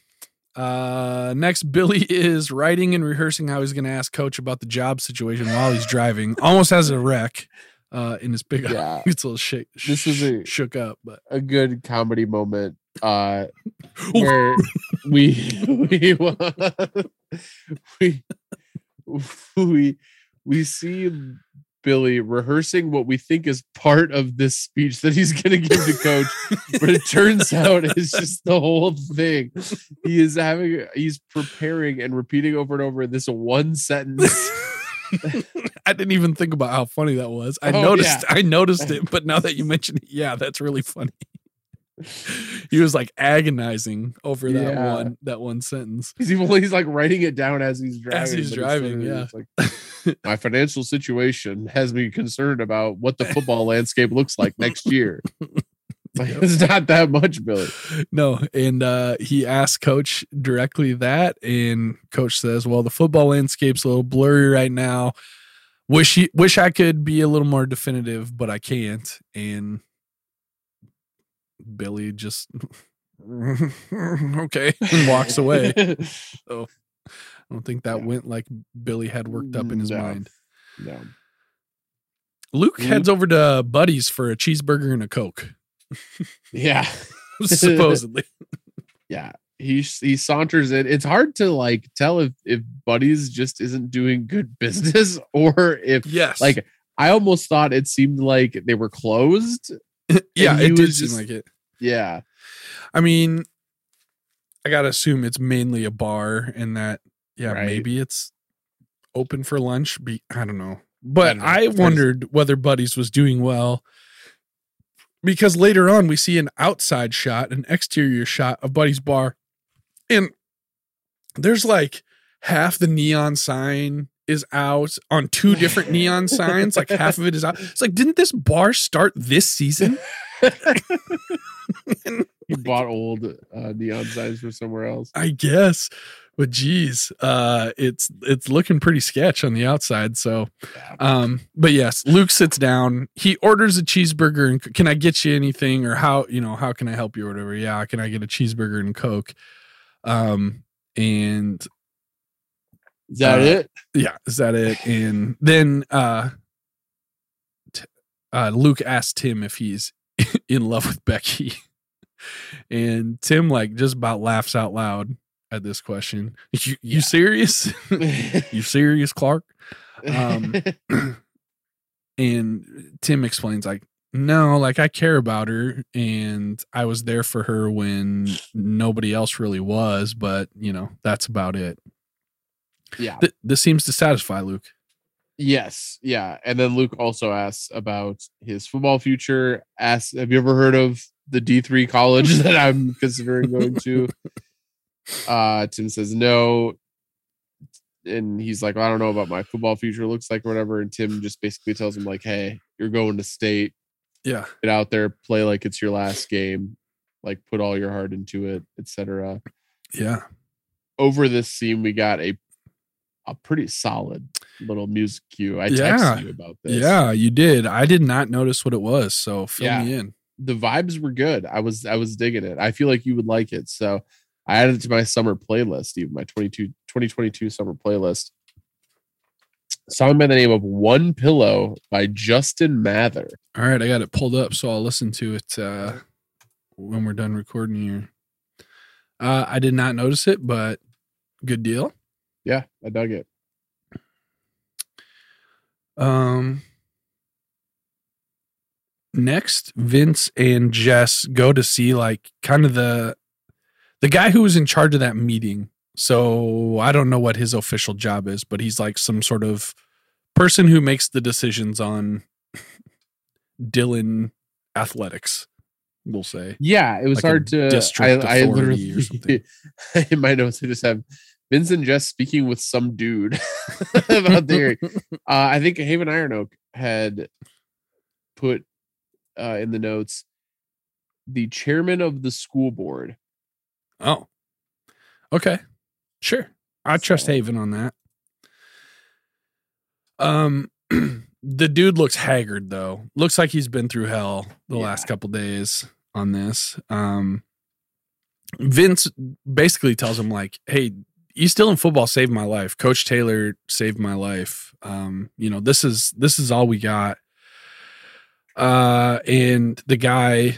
Uh, next, Billy is writing and rehearsing how he's going to ask Coach about the job situation while he's driving. Almost has a wreck uh, in his pickup. Yeah. It's a little shake. This was a- shook up, but a good comedy moment uh where we we we we we see Billy rehearsing what we think is part of this speech that he's going to give to coach but it turns out it's just the whole thing he is having he's preparing and repeating over and over this one sentence I didn't even think about how funny that was. I Oh, noticed, yeah. I noticed it, but now that you mention it, yeah, that's really funny. He was like agonizing over that Yeah. one that one sentence. he's even he's like writing it down as he's driving As he's driving, yeah. like, my financial situation has me concerned about what the football landscape looks like next year. Like, Yep. It's not that much, Billy. No, and uh, he asked Coach directly that, and Coach says, "Well, the football landscape's a little blurry right now. Wish he, wish I could be a little more definitive, but I can't." And Billy just okay and walks away. So oh, I don't think that Yeah. went like Billy had worked up in his No. mind. no. Luke Luke- heads over to Buddy's for a cheeseburger and a coke, Yeah. supposedly. Yeah. He he saunters in. It's hard to like tell if if Buddy's just isn't doing good business or if yes, like I almost thought it seemed like they were closed. yeah, it did was seem like it. Yeah. I mean, I gotta assume it's mainly a bar, and that yeah, Right. maybe it's open for lunch. Be I don't know, but. I, to- wondered whether Buddy's was doing well because later on we see an outside shot, an exterior shot of Buddy's bar, and there's like half the neon sign is out on two different neon signs. Like half of it is out. It's like, didn't this bar start this season? He bought old uh, neon signs from somewhere else. I guess. But geez, uh, it's it's looking pretty sketch on the outside. So, um, but yes, Luke sits down. He orders a cheeseburger and can I get you anything or how you know how can I help you or whatever? Yeah, can I get a cheeseburger and coke? Um, and Is that uh, it? yeah, is that it? And then uh, t- uh, Luke asked Tim if he's in love with Becky, and Tim like just about laughs out loud at this question. You, you Yeah. serious? you serious, Clark? um, And Tim explains like, no, like I care about her, and I was there for her when nobody else really was, but you know that's about it. yeah. Th- this seems to satisfy Luke. Yes, yeah. And then Luke also asks about his football future. Asks, "Have you ever heard of the D3 college that I'm considering going to. Uh, Tim says no. And he's like, I don't know about my football future looks like or whatever. And Tim just basically tells him, like, hey, you're going to state. Yeah. Get out there, play like it's your last game, like put all your heart into it, etc. Yeah. Over this scene, we got a a pretty solid little music cue. I Yeah. texted you about this. Yeah, you did. I did not notice what it was, so fill Yeah. me in. the vibes were good. I was I was digging it. I feel like you would like it. So I added it to my summer playlist, even my 22 2022 summer playlist. Song by the name of One Pillow by Justin Mather. All right, I got it pulled up, so I'll listen to it uh, when we're done recording here. Uh, I did not notice it, but good deal. Yeah, I dug it. Um, next, Vince and Jess go to see like kind of the the guy who was in charge of that meeting. So I don't know what his official job is, but he's like some sort of person who makes the decisions on Dillon athletics. We'll say. Yeah, it was Like hard to. I, district I authority literally or something. in my notes I just have Vincent just speaking with some dude about the hearing. Uh, I think Haven Iron Oak had put uh, in the notes the chairman of the school board. Oh, okay, sure. I trust So- Haven on that. Um, the dude looks haggard though. Looks like he's been through hell the Yeah. last couple days on this. Um, Vince basically tells him like, "Hey, you still in football saved my life. Coach Taylor saved my life. Um, you know this is this is all we got." Uh, and the guy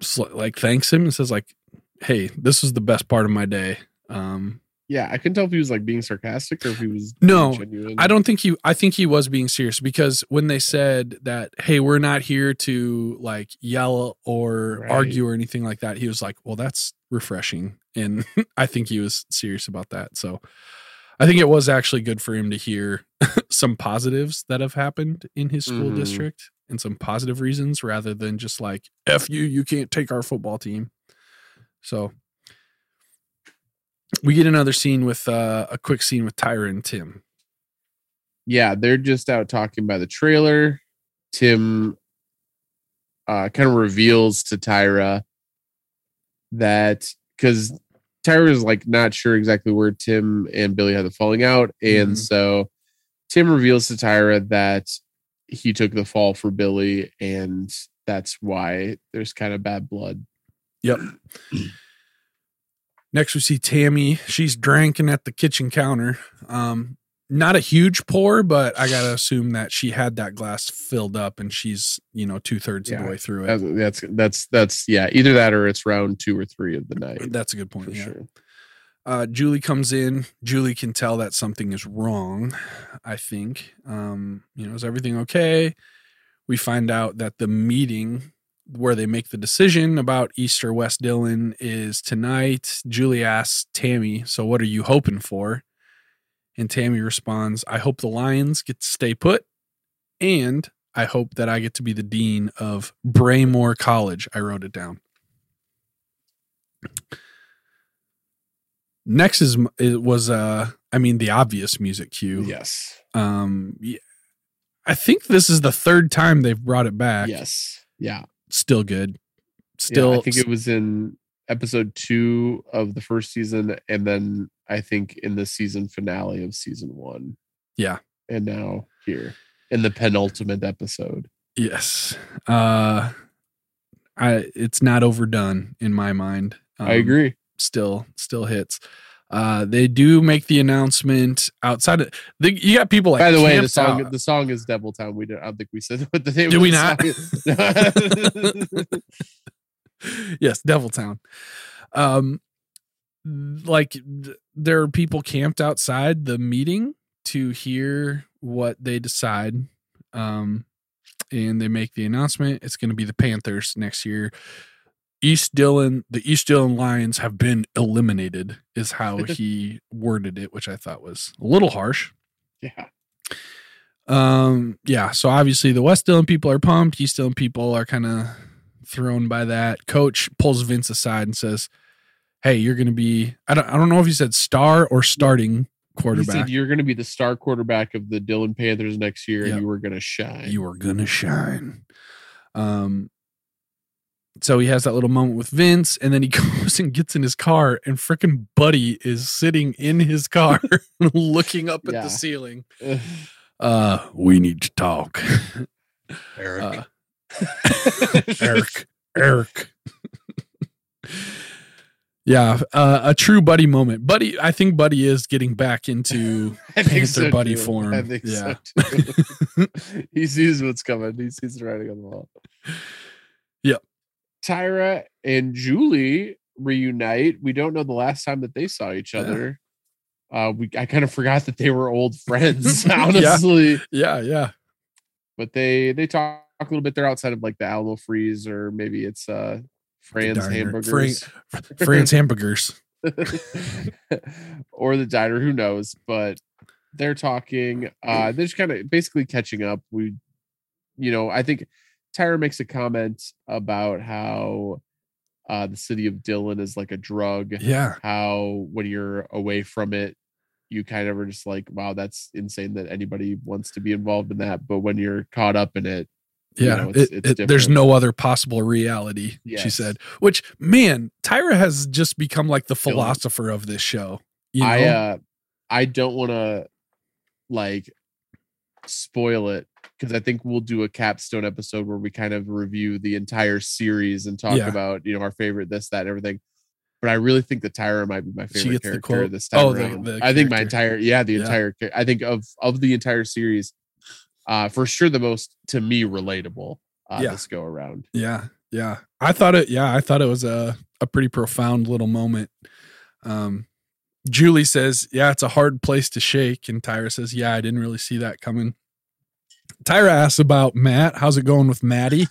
sl- like thanks him and says like, "Hey, this is the best part of my day." Um, Yeah, I couldn't tell if he was like being sarcastic or if he was No, genuine. I don't think he. I think he was being serious because when they said that, "Hey, we're not here to like yell or Right. argue or anything like that," he was like, "Well, that's refreshing," and I think he was serious about that. So, I think it was actually good for him to hear some positives that have happened in his school Mhm. district and some positive reasons rather than just like "f you," you can't take our football team. So. We get another scene with uh, a quick scene with Tyra and Tim. yeah, they're just out talking by the trailer. Tim uh, kind of reveals to Tyra that because Tyra is like not sure exactly where Tim and Billy had the falling out, and Mhm. so Tim reveals to Tyra that he took the fall for Billy, and that's why there's kind of bad blood. Yep. Next, we see Tammy. She's drinking at the kitchen counter. Um, not a huge pour, but I gotta assume that she had that glass filled up, and she's you know two thirds of the way through it. That's that's that's, that's yeah, either that or it's round two or three of the night That's a good point. for yeah. sure. Uh, Julie comes in. Julie can tell that something is wrong. I think. Um, you know, is everything okay? We find out that the meeting where they make the decision about East or West Dillon is tonight. Julie asks Tammy, "So what are you hoping for?" And Tammy responds, "I hope the Lions get to stay put, and I hope that I get to be the dean of Braemore College." I wrote it down. Next is it was uh I mean the obvious music cue. Yes. Um I think this is the third time they've brought it back. Yes. Yeah. Still good. Still, Still I think it was in episode two of the first season, and then I think in the season finale of season one. Yeah. And now here in the penultimate episode. yes. Uh I it's not overdone in my mind. I Um, agree. Still still hits. Uh they do make the announcement outside of the, you got people like By the way, the song out. the song is Devil Town. We don't I don't think we said what the name of we not? yes, Devil Town. Um, like th- there are people camped outside the meeting to hear what they decide. Um, and they make the announcement. It's going to be the Panthers next year. East Dillon, the East Dillon Lions have been eliminated, is how he worded it, which I thought was a little harsh. yeah. Um, yeah, so obviously the West Dillon people are pumped, East Dillon people are kind of thrown by that. Coach pulls Vince aside and says, "Hey, you're going to be I don't I don't know if he said star or starting He quarterback. said you're going to be the star quarterback of the Dillon Panthers next year, Yep. and you were going to shine. you are gonna shine. Um, so he has that little moment with Vince, and then he goes and gets in his car, and frickin' Buddy is sitting in his car, looking up at Yeah. the ceiling. Uh, we need to talk. Eric. Uh, Eric, Eric. Yeah, uh, a true Buddy moment. Buddy, I think Buddy is getting back into Panther buddy too. form. I think Yeah. so too. he sees what's coming. He sees the writing on the wall. Yep. Tyra and Julie reunite. We don't know the last time that they saw each Yeah. other. Uh, we I kind of forgot that they were old friends, Yeah. honestly. yeah, yeah. But they they talk a little bit. They're outside of like the Alamo Freeze, or maybe it's uh Diner. hamburgers. France hamburgers. or the diner, who knows? But they're talking. Uh, they're just kind of basically catching up. We, you know, I think Tyra makes a comment about how uh, the city of Dillon is like a drug. Yeah, How when you're away from it, you kind of are just like, wow, that's insane that anybody wants to be involved in that. But when you're caught up in it, you yeah. know, it's- it- it's it- there's no other possible reality. She said. Which man, Tyra has just become like the philosopher of this show. You know? I uh I don't want to like spoil it because I think we'll do a capstone episode where we kind of review the entire series and talk Yeah. about you know our favorite this that and everything. But I really think that Tyra might be my favorite character this time Oh, the- the I think my entire yeah the Yeah. entire I think of of the entire series, uh for sure the most to me relatable uh Yeah. this go around. Yeah, yeah. I thought it. Yeah, I thought it was a a pretty profound little moment. Um, Julie says, "Yeah, it's a hard place to shake," and Tyra says, "Yeah, I didn't really see that coming." Tyra asks about Matt. How's it going with Maddie?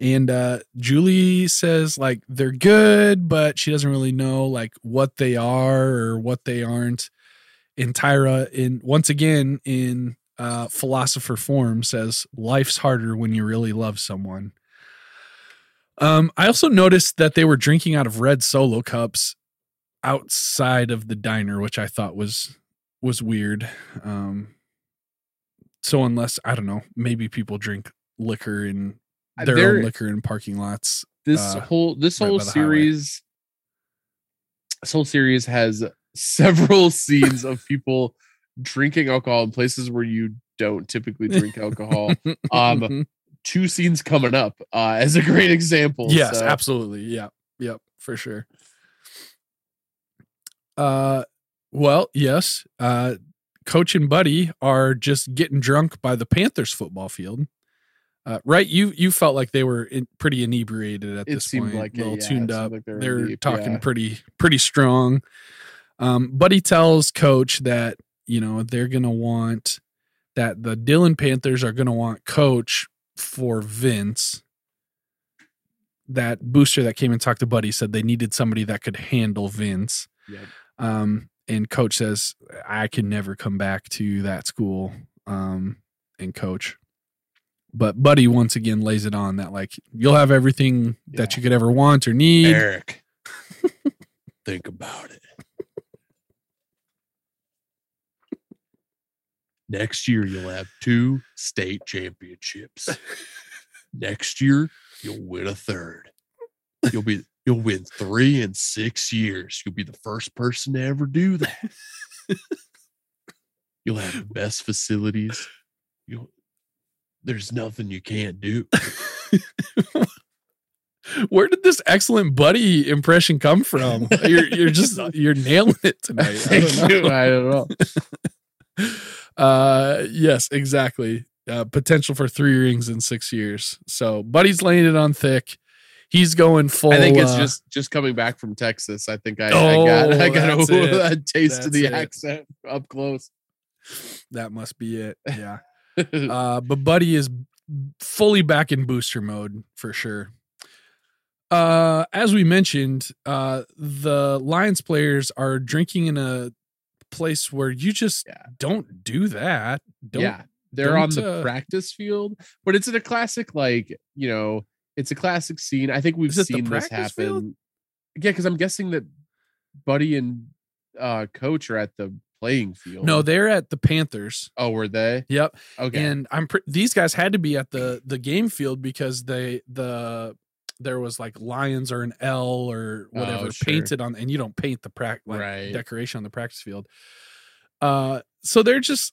And uh, Julie says like they're good, but she doesn't really know like what they are or what they aren't. And Tyra, in once again in uh, philosopher form, says life's harder when you really love someone. Um, I also noticed that they were drinking out of red solo cups outside of the diner, which I thought was was weird. Um, so unless I don't know, maybe people drink liquor in their there- own liquor in parking lots. this uh, whole this right whole the highway. series this whole series has several scenes of people drinking alcohol in places where you don't typically drink alcohol um two scenes coming up uh as a great example yes, so- absolutely. Yeah. Yep, for sure. Uh well, yes. Uh coach and buddy are just getting drunk by the Panthers football field. Uh, right, you you felt like they were in, pretty inebriated at It this seemed point, like a little yeah, tuned up. like they were They're deep, talking yeah. pretty pretty strong. Um, Buddy tells Coach that you know they're gonna want that the Dillon Panthers are gonna want Coach for Vince. That booster that came and talked to Buddy said they needed somebody that could handle Vince. Yep. Um, and Coach says I can never come back to that school. Um, and Coach, but Buddy once again lays it on that like you'll have everything that you could ever want or need. eric think about it next year you'll have two state championships next year you'll win a third you'll be you'll win three in six years you'll be the first person to ever do that you'll have the best facilities you'll there's nothing you can't do Where did this excellent buddy impression come from? You're you're just you're nailing it tonight. I don't know. I don't know. Uh yes, exactly. Uh, potential for three rings in six years. So buddy's laying it on thick. He's going full. I think it's uh, just just coming back from Texas. I think I, Oh, I got I got a, a taste of the it. accent up close. that must be it. Yeah. uh, but Buddy is fully back in booster mode for sure. Uh, as we mentioned, uh, the Lions players are drinking in a place where you just Yeah. don't do that. Don't, yeah, they're on the uh, practice field, but it's in a classic like you know It's a classic scene. I think we've Is it the seen this happen. field? Yeah, because I'm guessing that Buddy and uh coach are at the playing field. No, they're at the Panthers. oh, were they? Yep. Okay. And I'm pre- these guys had to be at the the game field because they the there was like lions or an L or whatever Oh, sure. painted on and you don't paint the prac like Right. decoration on the practice field. Uh so they're just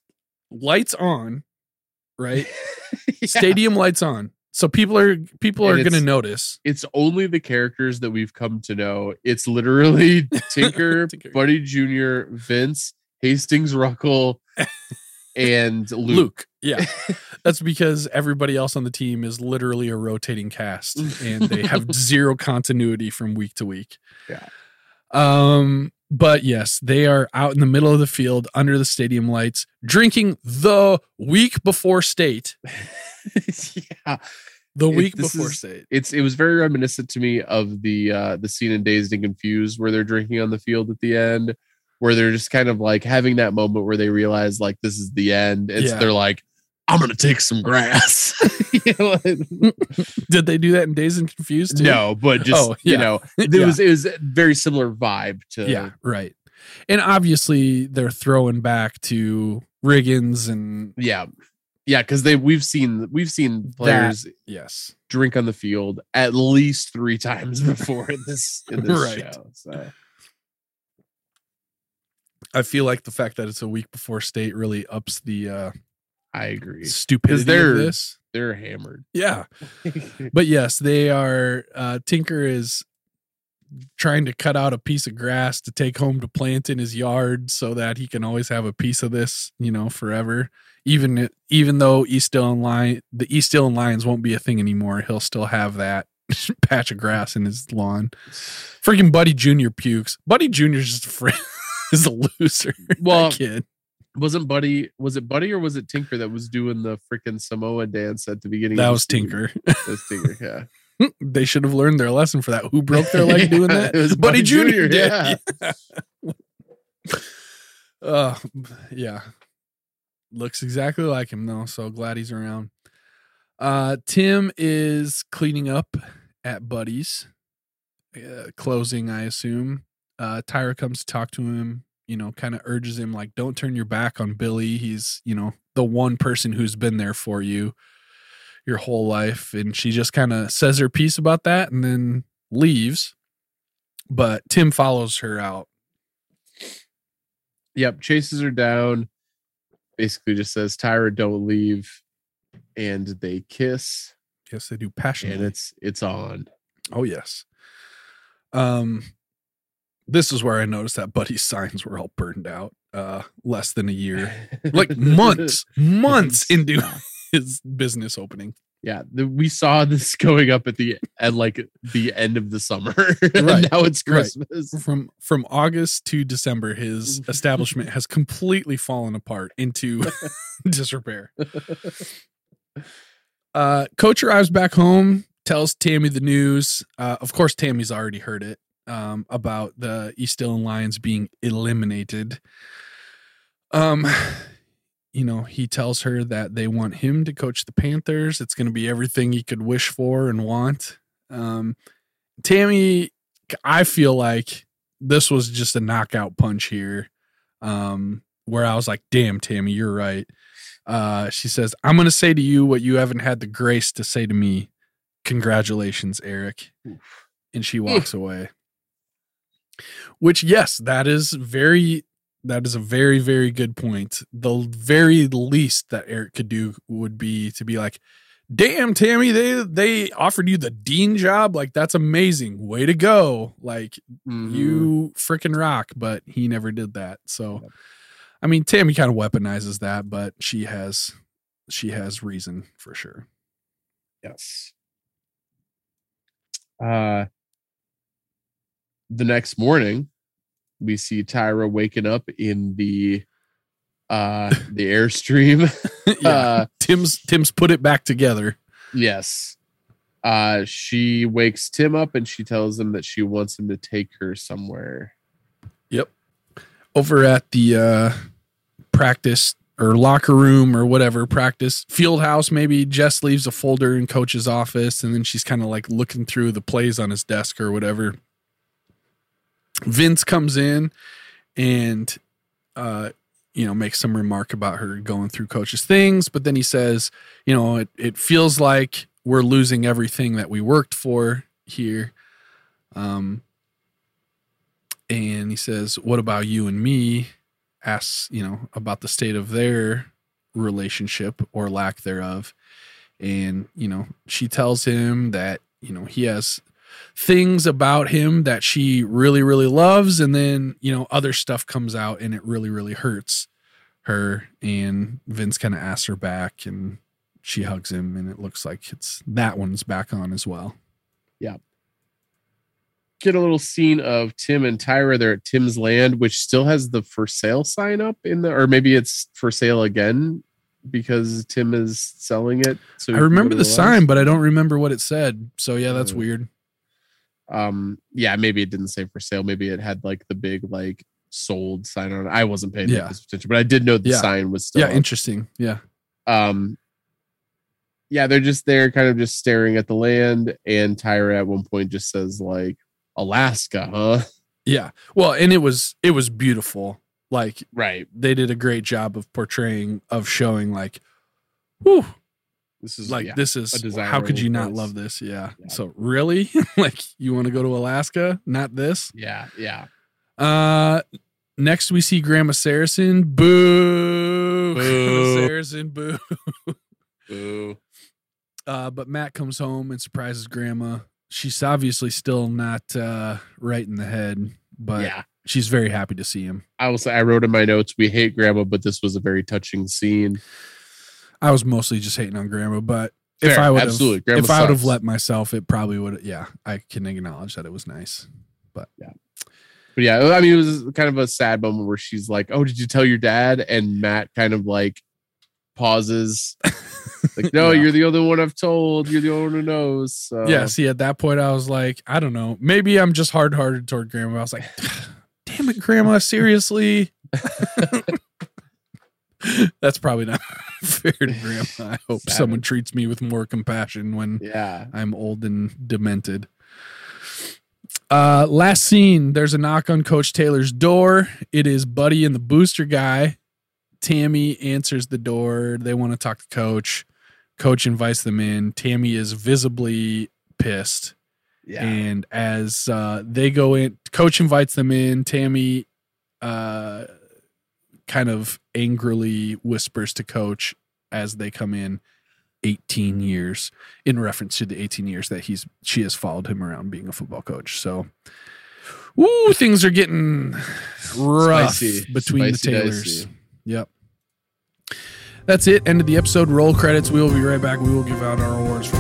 lights on, right? Yeah. Stadium lights on. So people are people And are going to notice. It's only the characters that we've come to know. It's literally Tinker, Tinker. Buddy Jr., Vince, Hastings Ruckle, and Luke. Luke. Yeah. That's because everybody else on the team is literally a rotating cast and they have zero continuity from week to week. Yeah. Um but yes, they are out in the middle of the field under the stadium lights drinking the week before state. yeah. The week this before is- state. It's it was very reminiscent to me of the uh the scene in Dazed and Confused where they're drinking on the field at the end, where they're just kind of like having that moment where they realize like this is the end. And Yeah. they're like, I'm gonna take some grass. You know, like- Did they do that in Dazed and Confused too? no, but just Oh, you know, it Yeah. was it was a very similar vibe to yeah, right. And obviously they're throwing back to Riggins and yeah. Yeah, because they we've seen we've seen players yes. drink on the field at least three times before in this in this Right. show. So I feel like the fact that it's a week before state really ups the uh I agree. stupidity they're- of this. They're hammered. Yeah. But yes, they are uh Tinker is trying to cut out a piece of grass to take home to plant in his yard so that he can always have a piece of this, you know, forever. Even even though East Dillon Lion the East Dillon Lions won't be a thing anymore, he'll still have that patch of grass in his lawn. Freaking Buddy Junior pukes. Buddy Junior's just a friend is a loser. Well, kid. wasn't Buddy was it Buddy or was it Tinker that was doing the freaking Samoa dance at the beginning? That was? Tinker. That was Tinker, yeah. they should have learned their lesson for that. Who broke their leg doing that? it was Buddy Buddy Junior Jr., did. Yeah. Uh, yeah. Looks exactly like him though. So glad he's around. Uh, Tim is cleaning up at Buddy's, uh, closing, I assume. Uh, Tyra comes to talk to him. You know, kind of urges him like, "Don't turn your back on Billy. He's, you know, the one person who's been there for you your whole life." And she just kind of says her piece about that and then leaves. But Tim follows her out. Yep, chases her down. Basically just says, Tyra, don't leave. And they kiss. Yes, they do passionately. And it's it's on. Oh yes. Um this is where I noticed that Buddy's signs were all burned out uh less than a year. Like months, months into his business opening. yeah, the, we saw this going up at the at like the end of the summer. and Right, now it's right. Christmas. From from August to December his establishment has completely fallen apart into disrepair. Uh coach arrives back home, tells Tammy the news. Uh of course Tammy's already heard it um about the East Dillon Lions being eliminated. Um you know, he tells her that they want him to coach the Panthers. It's going to be everything he could wish for and want. Um Tammy I feel like this was just a knockout punch here. Um where I was like, "Damn, Tammy, you're right." Uh, she says, I'm going to say to you what you haven't had the grace to say to me. Congratulations, Eric. And she walks away. Which, yes, that is very, that is a very, very good point. The very least that Eric could do would be to be like, damn, Tammy, they, they offered you the dean job. Like, that's amazing. Way to go. Like, Mhm. you freaking rock. But he never did that. So, Yep. I mean, Tammy kind of weaponizes that, but she has she has reason for sure. Yes. Uh the next morning, we see Tyra waking up in the uh the airstream. yeah, Uh Tim's Tim's put it back together. yes. Uh she wakes Tim up and she tells him that she wants him to take her somewhere. Yep. Over at the uh practice or locker room or whatever practice field house maybe jess leaves a folder in coach's office and then she's kind of like looking through the plays on his desk or whatever vince comes in and uh you know makes some remark about her going through coach's things but then he says you know it, it feels like we're losing everything that we worked for here um and he says what about you and me asks, you know, about the state of their relationship or lack thereof. And, you know, she tells him that, you know, he has things about him that she really, really loves. And then, you know, other stuff comes out and it really, really hurts her. And Vince kind of asks her back and she hugs him. And it looks like it's that one's back on as well. Yeah get a little scene of Tim and Tyra. They're at Tim's land, which still has the for sale sign up in the, or maybe it's for sale again because Tim is selling it. So I remember the sign, but I don't remember what it said. So yeah, that's Uh, weird. Um yeah maybe it didn't say for sale maybe it had like the big like sold sign on it i wasn't paying yeah. attention but i did know the Yeah. sign was still Yeah, up. interesting. Yeah. um yeah they're just there kind of just staring at the land and tyra at one point just says like alaska huh Yeah. Well, and it was it was beautiful. Like right they did a great job of portraying of showing like whew, this is like yeah, this is how could you not love this? Yeah. Yeah. So really? like you want to go to Alaska? Not this? yeah yeah Uh next we see Grandma Saracen. Boo. Grandma Boo. Saracen, boo. Ooh. Uh, but Matt comes home and surprises Grandma. She's obviously still not uh, right in the head, but yeah she's very happy to see him. i will say i wrote in my notes we hate grandma but this was a very touching scene I was mostly just hating on Grandma, but if I would absolutely. Grandma if I would have let myself, it probably would. Yeah, I can acknowledge that it was nice. But yeah, I mean, it was kind of a sad moment where she's like, "Oh, did you tell your dad?" And Matt kind of like pauses, like, "No, Yeah. you're the only one I've told. You're the only one who knows." So, yeah. See, at that point, I was like, I don't know. Maybe I'm just hard hearted toward Grandma. I was like, damn it, Grandma, seriously. That's probably not fair to Grandma. I hope Savage. someone treats me with more compassion when yeah, I'm old and demented. Uh, last scene, there's a knock on Coach Taylor's door. It is Buddy and the booster guy. Tammy answers the door. They want to talk to Coach. Coach invites them in. Tammy is visibly pissed. yeah, And as uh, they go in, Coach invites them in. Tammy uh, kind of angrily whispers to Coach as they come in 18 years in reference to the 18 years that he's she has followed him around being a football coach. So Ooh, things are getting rough Spicy. between Spicy the Taylors. dicey. Yep. That's it. End of the episode. Roll credits. We will be right back. We will give out our awards for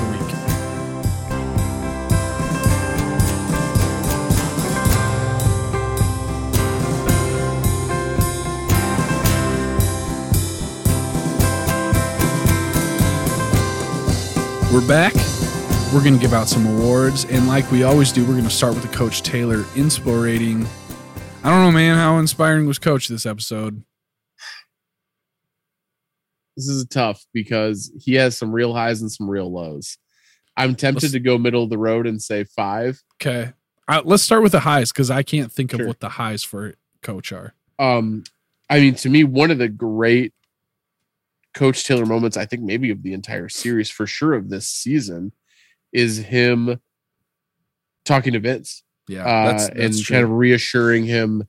We're back. We're going to give out some awards. And like we always do, we're going to start with the Coach Taylor Inspo rating. I don't know, man. How inspiring was Coach this episode? this is tough because he has some real highs and some real lows. I'm tempted Let's- to go middle of the road and say five. Okay. Let's start with the highs because I can't think of what the highs for Coach are. Um, I mean, to me, one of the great Coach Taylor moments, I think maybe of the entire series, for sure of this season, is him talking to Vince Yeah. uh, that's, and that's kind of reassuring him,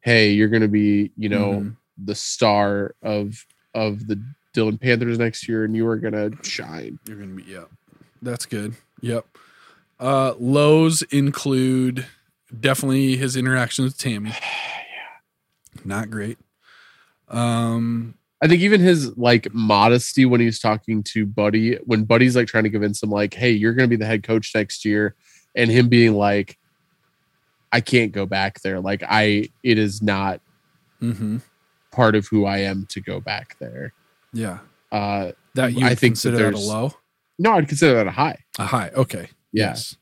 "Hey, you're going to be, you know, Mhm. the star of of the Dillon Panthers next year, and you are going to shine." You're gonna be yep. That's good. Yep. Uh lows include definitely his interaction with Tammy. Yeah. Not great. Um I think even his like modesty when he's talking to Buddy, when Buddy's like trying to convince him, like, "Hey, you're going to be the head coach next year," and him being like, "I can't go back there. Like, I it is not mhm. part of who I am to go back there." yeah. Uh, That you I think that consider that a low? no, I'd consider that a high. A high. Okay. Yeah. Yes.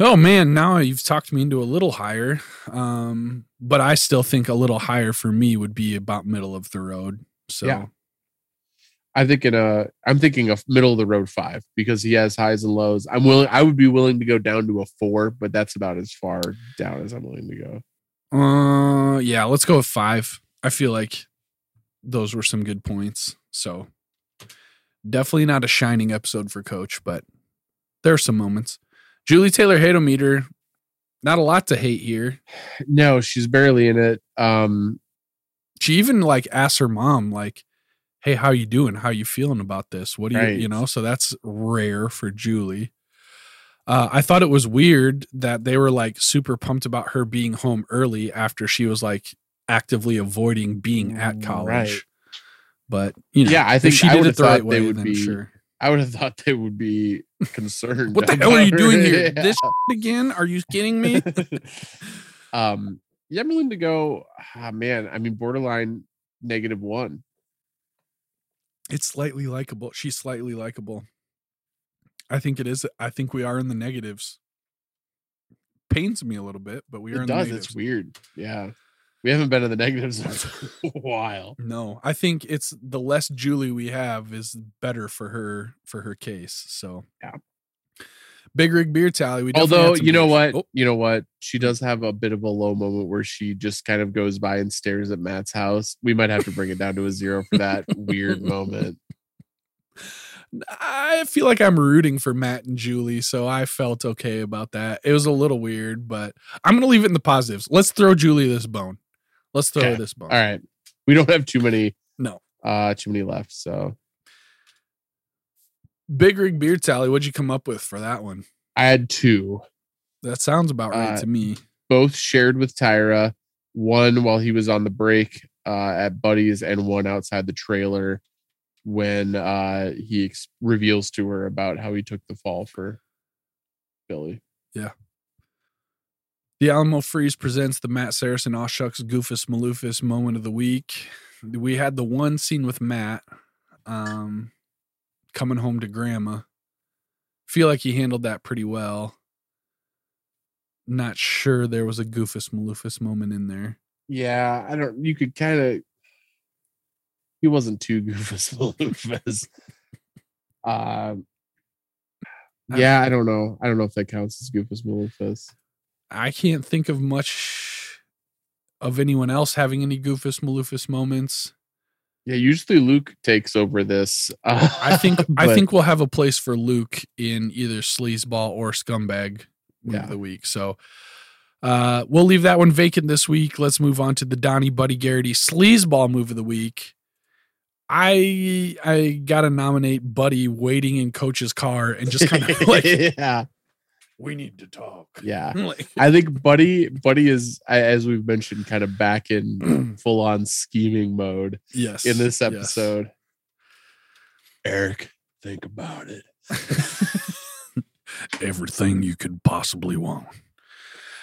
Oh man, now you've talked me into a little higher. Um but I still think a little higher for me would be about middle of the road. So Yeah. I think in a I'm thinking a middle of the road five because he has highs and lows. I'm willing I would be willing to go down to a four, but that's about as far down as I'm willing to go. Uh, yeah, let's go with five. I feel like those were some good points. So definitely not a shining episode for Coach, but there are some moments. Julie Taylor Hateometer, not a lot to hate here. No, she's barely in it. Um She even like asked her mom, like, "Hey, how you doing? How you feeling about this? What do you, Right. you know?" So that's rare for Julie. Uh, I thought it was weird that they were like super pumped about her being home early after she was like actively avoiding being at college. Right. But you know, Yeah, I if think she I did it the right thought they way. would be- sure. I would have thought they would be concerned. What the hell are you doing her. here? Yeah. This again? Are you kidding me? um yeah, I'm willing to go. Ah, man, I mean borderline negative one. it's slightly likable. She's slightly likable. I think it is. I think we are in the negatives. Pains me a little bit, but we are It in the does. negatives. It's weird. Yeah. We haven't been in the negatives in a while. No, I think it's the less Julie we have is better for her for her case. So Yeah. Big Rig Beer Tally. We Although you know beers. what, Oh, you know what, she does have a bit of a low moment where she just kind of goes by and stares at Matt's house. We might have to bring it down to a zero for that weird moment. I feel like I'm rooting for Matt and Julie, so I felt okay about that. It was a little weird, but I'm gonna leave it in the positives. Let's throw Julie this bone. Let's throw Okay. this bone. All right, we don't have too many, No. uh, too many left. So Big Rig Beer Tally. What'd you come up with for that one? I had two, That sounds about right Uh, to me. both shared with Tyra. One while he was on the break uh, at Buddy's, and one outside the trailer when uh, he ex- reveals to her about how he took the fall for Billy. The Alamo Freeze presents the Matt Saracen Oshucks Goofus Maloofus moment of the week. We had the one scene with Matt um, coming home to grandma. Feel like he handled that pretty well. Not sure there was a Goofus Maloofus moment in there. Yeah, I don't. You could kind of. He wasn't too goofus Maloofus. Um. Yeah, I don't know. I don't know if that counts as goofus Maloofus. I can't think of much of anyone else having any Goofus Maloofus moments. Yeah, usually Luke takes over this. Uh, I think I think we'll have a place for Luke in either sleazeball or scumbag Yeah. of the week. So uh, we'll leave that one vacant this week. Let's move on to the Donnie Buddy Garrity sleazeball move of the week. I I gotta nominate Buddy waiting in Coach's car and just kind of like yeah, we need to talk. yeah. Like, I think Buddy, Buddy is as we've mentioned, kind of back in full on scheming mode yes. in this yes. episode. Eric, think about it. Everything you could possibly want.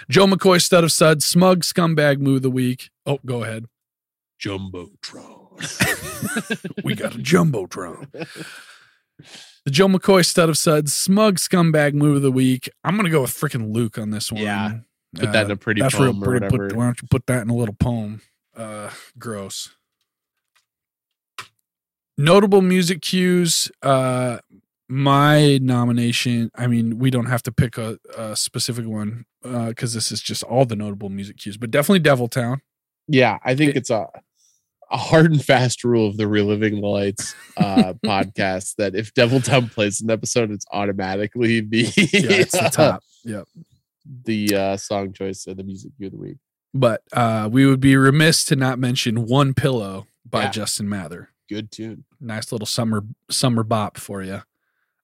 Joe McCoy, stud of suds, smug scumbag move of the week. Oh, go ahead. Jumbotron. we got a jumbotron. The Joe McCoy stud of suds, smug scumbag move of the week. I'm gonna go with freaking Luke on this one. Yeah. Put that in a pretty that's poem real pretty. Put, why don't you put that in a little poem? Uh, gross. Notable music cues. Uh, my nomination. I mean, we don't have to pick a, a specific one uh because this is just all the notable music cues, but definitely Devil Town. Yeah, I think It- it's a a hard and fast rule of the Reliving the Lights uh podcast that if Devil Town plays an episode, it's automatically the Yeah, it's the top. Yep. the uh song choice of the music of the week. But uh, we would be remiss to not mention "One Pillow" by Yeah. Justin Mather. Good tune. Nice little summer summer bop for you.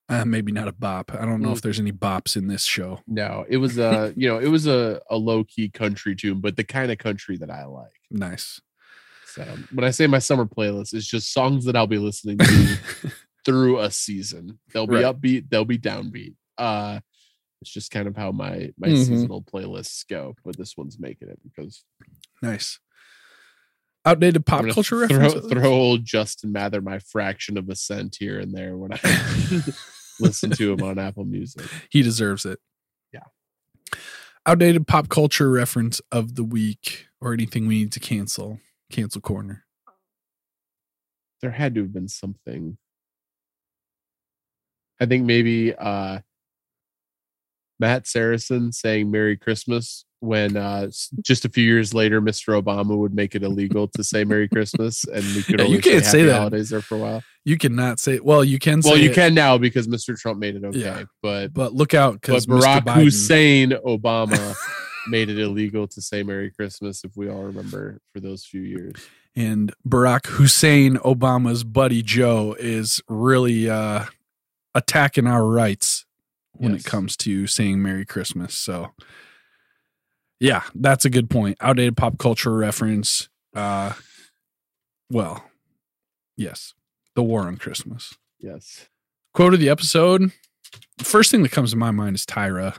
Uh, maybe not a bop. I don't know if Mm. there's any bops in this show. No, it was a you know, it was a, a low key country tune, but the kind of country that I like. Nice. So when I say my summer playlist, it's just songs that I'll be listening to through a season. They'll be Right. upbeat, they'll be downbeat. Uh it's just kind of how my my Mhm. seasonal playlists go, but this one's making it because nice. Outdated pop culture throw, references. throw old Justin Mather my fraction of a cent here and there when I listen to him on Apple Music. he deserves it. Yeah. outdated pop culture reference of the week or anything we need to cancel. Cancel corner. There had to have been something. I think maybe uh Matt Saracen saying Merry Christmas when uh just a few years later Mr. Obama would make it illegal to say Merry Christmas and we could Yeah, you can't say Happy that. holidays there for a while. You cannot say. Well, you can. Well, you it, can now because Mr. Trump made it okay. Yeah. But but look out because Barack Hussein Obama made it illegal to say Merry Christmas if we all remember for those few years. and Barack Hussein Obama's buddy Joe is really uh, attacking our rights when Yes. it comes to saying Merry Christmas. So, yeah, that's a good point. Outdated pop culture reference. Uh, well, yes, the war on Christmas. Yes. Quote of the episode. First thing that comes to my mind is Tyra.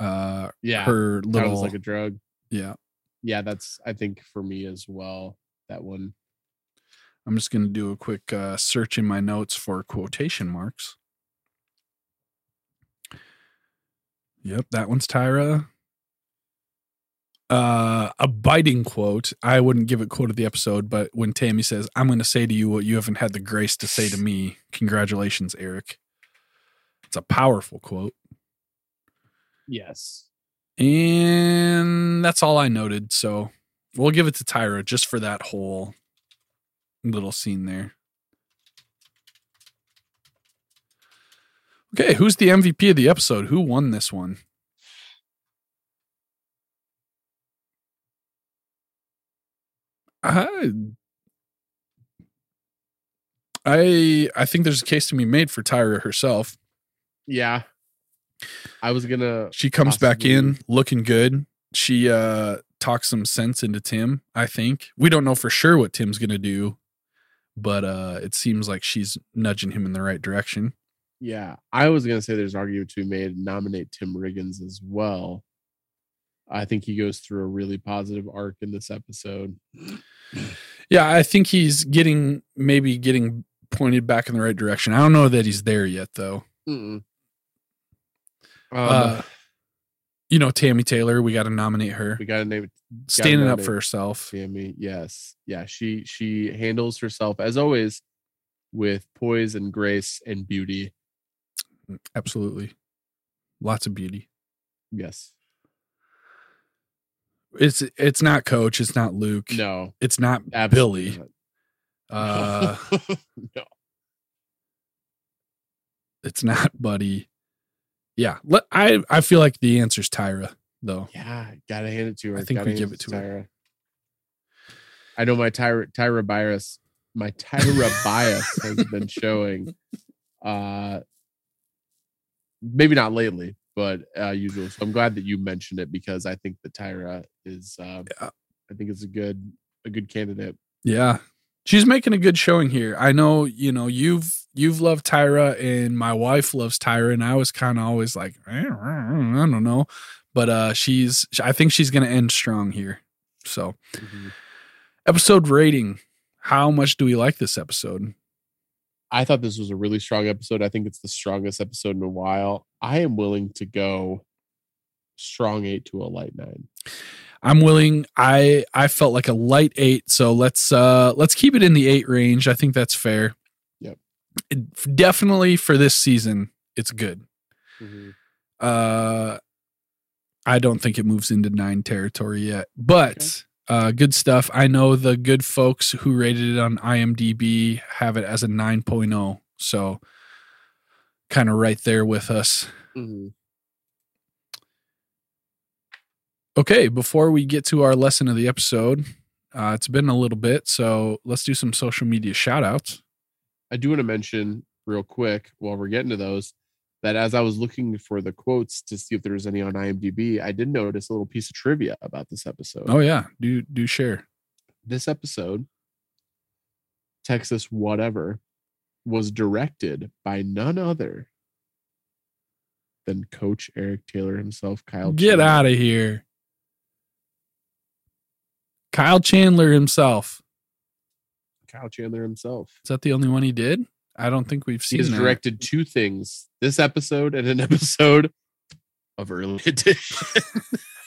Uh, Yeah. her little was like a drug. yeah. Yeah, that's I think for me as well. That one. I'm just going to do a quick uh, search in my notes for quotation marks. Yep, that one's Tyra. Uh, a biting quote. I wouldn't give it quote of the episode, but when Tammy says, "I'm going to say to you what you haven't had the grace to say to me," congratulations, Eric. It's a powerful quote, Yes. and that's all I noted. So we'll give it to Tyra just for that whole little scene there. Okay, who's the MVP of the episode? Who won this one? I, I I think there's a case to be made for Tyra herself. Yeah. I was gonna She comes back in looking good. She uh talks some sense into Tim, I think. We don't know for sure what Tim's to do, but uh it seems like she's nudging him in the right direction. yeah, I was gonna say there's an argument to be made nominate Tim Riggins as well. I think he goes through a really positive arc in this episode. Yeah, I think he's getting maybe getting pointed back in the right direction. I don't know that he's there yet though. Mm-mm. Um, uh you know Tammy Taylor, we got to nominate her. we gotta name it Standing up for herself. Sammy. Yes. Yeah. She she handles herself as always with poise and grace and beauty. Absolutely. Lots of beauty. Yes. It's it's not coach, it's not Luke. No. It's not Billy. Uh no. it's not Buddy. Yeah, let, I I feel like the answer's Tyra though. Yeah, gotta hand it to her. I think Gotta we give it to her. Tyra. I know my Tyra Tyra bias, my Tyra bias has been showing. Uh maybe not lately, but uh usual. So I'm glad that you mentioned it because I think that Tyra is uh Yeah. I think it's a good a good candidate. Yeah. She's making a good showing here. I know, you know, you've you've loved Tyra and my wife loves Tyra and I was kind of always like "Eh, I don't know. But uh she's I think she's going to end strong here. So, episode rating. How much do we like this episode? I thought this was a really strong episode. I think it's the strongest episode in a while. I am willing to go strong eight to a light nine. I'm willing. I I felt like a light 8, so let's uh let's keep it in the 8 range. I think that's fair. Yep. It- definitely for this season, it's good. Uh, I don't think it moves into nine territory yet, but uh, good stuff. I know the good folks who rated it on IMDb have it as a 9.0. So kind of right there with us. Mhm. Okay, before we get to our lesson of the episode, uh, it's been a little bit, so let's do some social media shout outs. I do want to mention real quick while we're getting to those that as I was looking for the quotes to see if there was any on IMDb, I did notice a little piece of trivia about this episode. Oh yeah, do do share. This episode, Texas Whatever, was directed by none other than Coach Eric Taylor himself, Kyle. Get Chandler. out of here. Kyle Chandler himself. Kyle Chandler himself. Is that the only one he did? I don't think we've seen that. directed two things this episode and an episode of early edition.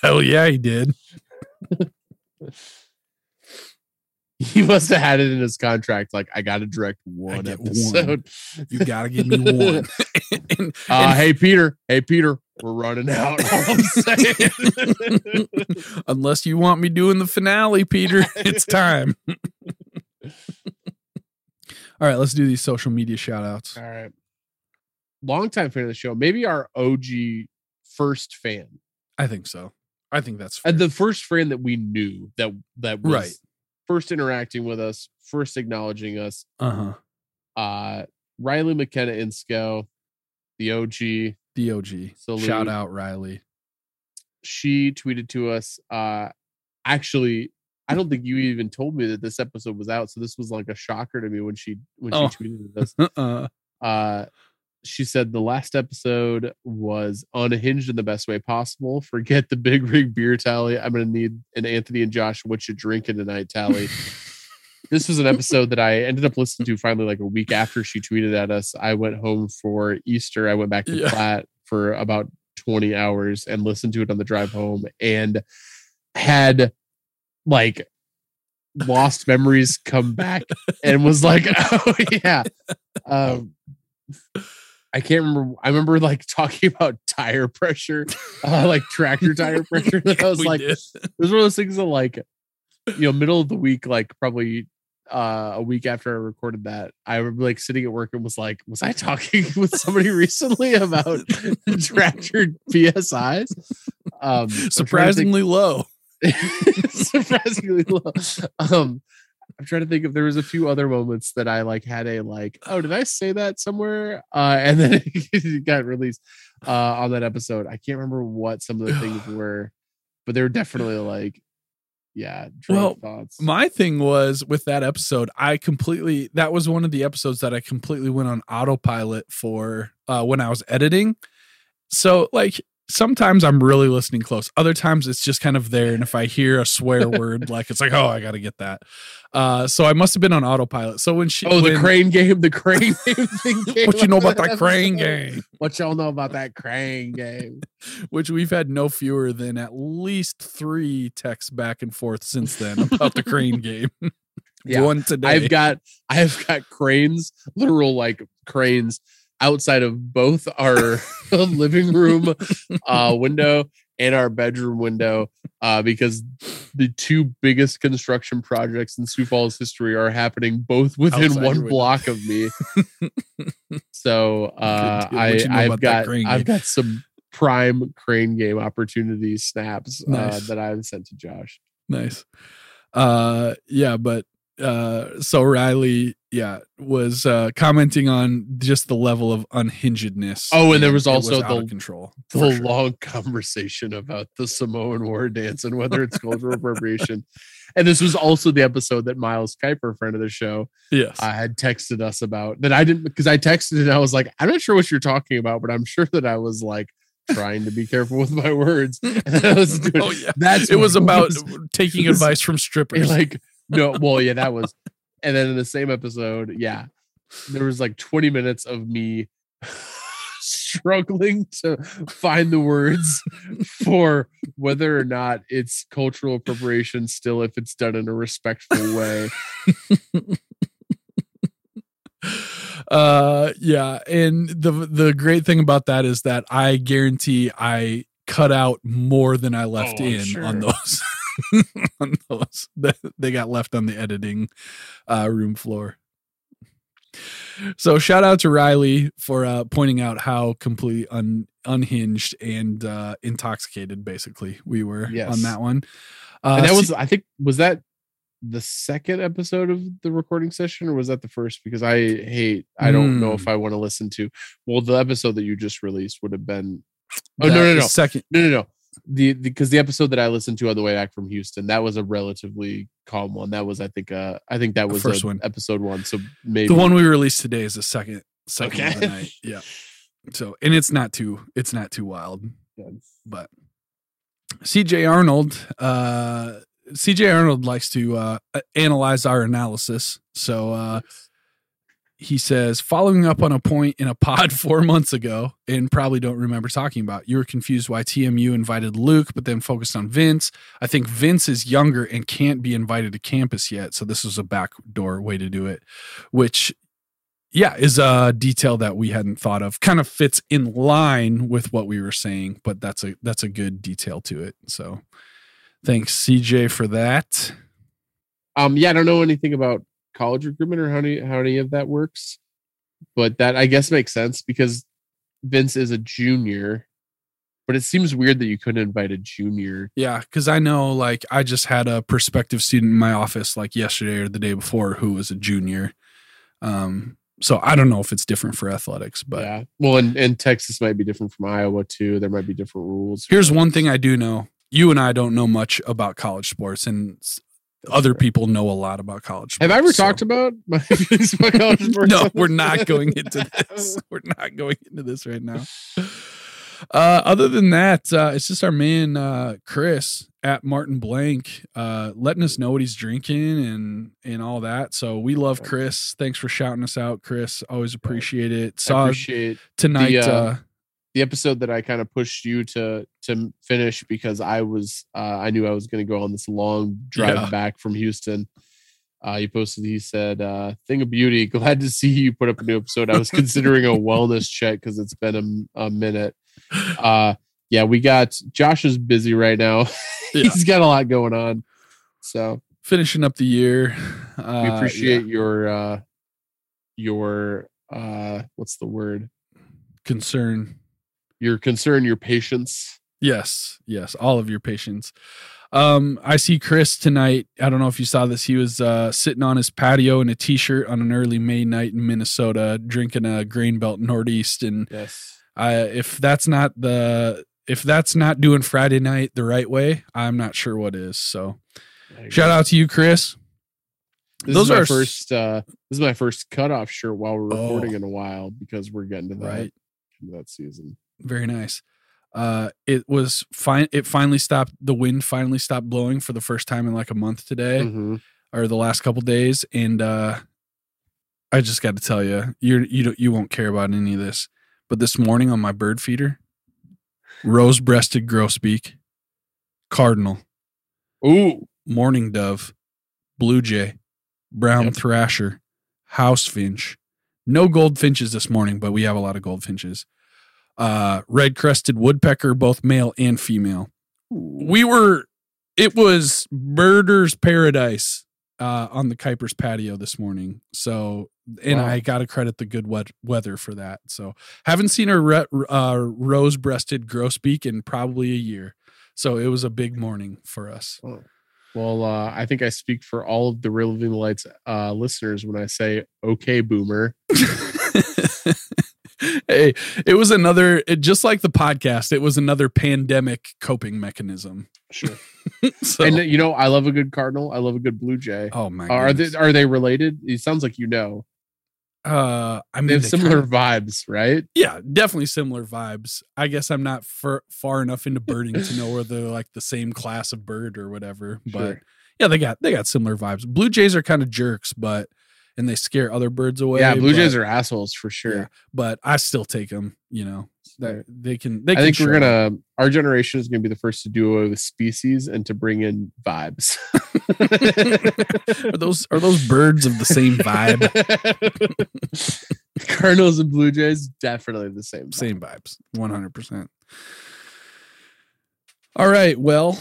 Hell yeah, he did. he must have had it in his contract. Like, I got to direct one get one. episode. You gotta give me one. and, Uh, and- hey Peter, hey Peter, we're running out. All I'm saying. unless you want me doing the finale, Peter, it's time. All right, let's do these social media shout outs. All right. Longtime fan of the show, maybe our OG first fan. I think so. I think that's fair. And the first fan that we knew that that was Right. first interacting with us, first acknowledging us. uh-huh. Uh Riley McKenna Insco, the OG. DOG. Salute. Shout out Riley. She tweeted to us. Uh actually, I don't think you even told me that this episode was out. So this was like a shocker to me when she when Oh. she tweeted this. Uh, uh she said the last episode was unhinged in the best way possible. Forget the big rig beer tally. I'm gonna need an Anthony and Josh what you drinking tonight tally. this was an episode that I ended up listening to finally like a week after she tweeted at us. I went home for Easter. I went back to Yeah. Platte for about 20 hours and listened to it on the drive home and had like lost memories come back and was like, oh yeah. Um I can't remember. I remember like talking about tire pressure, uh, like tractor tire pressure. And I was we like, did. it was one of those things that like, you know, middle of the week, like probably uh, a week after I recorded that, I remember like sitting at work and was like, was I talking with somebody recently about tractor PSIs? Um, I'm trying to think- surprisingly low. surprisingly low. Um, I'm trying to think if there was a few other moments that I like had a like, oh, did I say that somewhere? Uh, and then it got released uh, on that episode. I can't remember what some of the things were, but they were definitely like, yeah, Well, thoughts. My thing was with that episode, I completely that was one of the episodes that I completely went on autopilot for uh when I was editing. So like sometimes I'm really listening close. Other times it's just kind of there and if I hear a swear word like it's like, "Oh, I got to get that." Uh so I must have been on autopilot. So when she oh, the crane game, the crane game thing. came What you know about that crane game? What y'all know about that crane game? Which we've had no fewer than at least 3 texts back and forth since then about the crane game. Yeah. One today. I've got I've got cranes, literal like cranes outside of both our living room uh window and our bedroom window uh because the two biggest construction projects in Sioux Falls history are happening both within Outside one block of me. so uh. I, you know I've got I've got some prime crane game opportunity snaps uh, Nice. that I've sent to Josh. nice uh yeah but uh so riley yeah was uh commenting on just the level of unhingedness Oh, and there was also out the- control the sure. long conversation about the Samoan war dance and whether it's cultural appropriation. And this was also the episode that Miles Kuiper, friend of the show, yes uh, had texted us about. That I didn't because I texted and I was like, I'm not sure what you're talking about, but I'm sure that I was like trying to be careful with my words. Was oh yeah that's it was about was- taking advice from strippers like no, well, yeah, that was. And then in the same episode, yeah, there was like 20 minutes of me struggling to find the words for whether or not it's cultural appropriation still if it's done in a respectful way. uh yeah and the the great thing about that is that i guarantee i cut out more than i left Oh, in sure. on those that they got left on the editing uh room floor so shout out to riley for uh pointing out how completely un, unhinged and uh intoxicated basically we were on that one uh and that was, I think, was that the second episode of the recording session or was that the first? Because I hate, I don't know Hmm. if I want to listen to. Well, the episode that you just released would have been. Oh, that no, no, no. second No, no, no. The because the, episode that I listened to on the way back from Houston, that was a relatively calm one. That was, I think, uh, I think that The was first one. episode one. So maybe the one we released today is the second second of the night yeah so and it's not too it's not too wild but CJ Arnold, uh, CJ Arnold likes to uh, analyze our analysis. So uh, he says, following up on a point in a pod four months ago, and probably don't remember talking about. You were confused why TMU invited Luke, but then focused on Vince. I think Vince is younger and can't be invited to campus yet, so this was a backdoor way to do it, which, yeah, is a detail that we hadn't thought of. Kind of fits in line with what we were saying, but that's a that's a good detail to it. So, thanks CJ for that. Um, yeah, I don't know anything about college recruitment or how any how any of that works, but that I guess makes sense because Vince is a junior. But it seems weird that you couldn't invite a junior. Yeah, because I know, like, I just had a prospective student in my office, like yesterday or the day before, who was a junior. Um, so I don't know if it's different for athletics, but yeah, well, and, and Texas might be different from Iowa too. There might be different rules. here's one thing I do know: you and I don't know much about college sports, and other people know a lot about college. Have I ever so- talked about my feelings about college sports? no, we're not going into this. We're not going into this right now. Uh, other than that, uh, it's just our man uh, Chris at Martin Blank uh, letting us know what he's drinking and and all that. So we love Chris. Thanks for shouting us out, Chris. Always appreciate it. I Saw appreciate tonight. the, uh, uh, the episode that I kind of pushed you to to finish because I was uh, I knew I was going to go on this long drive Yeah. back from Houston. Uh, he posted. He said, uh, "Thing of beauty. Glad to see you put up a new episode. I was considering a wellness check because it's been a, a minute. Uh, yeah, we got Josh is busy right now. Yeah. He's got a lot going on. So finishing up the year. Uh, we appreciate your uh, your uh, what's the word? concern. Your concern, your patience. Yes, yes, all of your patience. Um, I see Chris tonight. I don't know if you saw this. He was uh, sitting on his patio in a t-shirt on an early May night in Minnesota, drinking a Grain Belt Northeast. And Yes. I, if that's not the if that's not doing Friday night the right way, I'm not sure what is. So shout out to you, Chris. This Those is my are first. Uh, this is my first cutoff shirt while we're Oh. recording in a while because we're getting to that Right. that season. Very nice. Uh, it was fine. It finally stopped. The wind finally stopped blowing for the first time in like a month today. Mhm. or the last couple days and uh I just got to tell you you're you don't you won't care about any of this but this morning on my bird feeder rose-breasted grosbeak cardinal Ooh, mourning dove blue jay brown Yep. thrasher house finch no goldfinches this morning but we have a lot of goldfinches uh red crested woodpecker both male and female. We were it was murder's paradise uh on the kuiper's patio this morning. So and Wow. i gotta credit the good wet weather for that. So haven't seen a re- uh, rose-breasted grosbeak in probably a year. So it was a big morning for us. Well, uh, I think I speak for all of the Real Living Lights uh, listeners when I say, "Okay, Boomer." hey it was another it, just like the podcast it was another pandemic coping mechanism Sure. so and you know, I love a good cardinal. I love a good blue jay. oh my are goodness. they are they related? It sounds like you know. uh i mean They have they similar kinda- vibes, right? yeah definitely similar vibes i guess i'm not far, far enough into birding to know whether they're like the same class of bird or whatever but Sure. yeah they got they got similar vibes blue jays are kind of jerks but and they scare other birds away yeah, blue jays are assholes for sure. yeah, but i still take them you know they they can they I can think we're gonna our generation is gonna be the first to do away with species and to bring in vibes. are those are those birds of the same vibe Cardinals and Blue Jays definitely the same. vibe. same vibes 100% all right well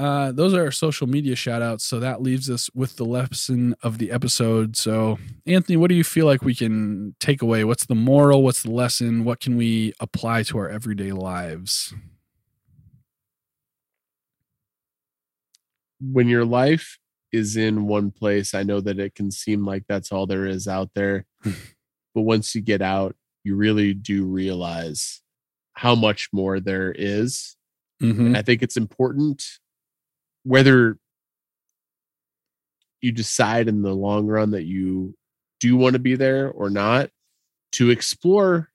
uh those are our social media shout outs so that leaves us with the lesson of the episode so anthony what do you feel like we can take away what's the moral what's the lesson what can we apply to our everyday lives When your life is in one place, I know that it can seem like that's all there is out there. but once you get out, you really do realize how much more there is. Mhm. And I think it's important whether you decide in the long run that you do want to be there or not to explore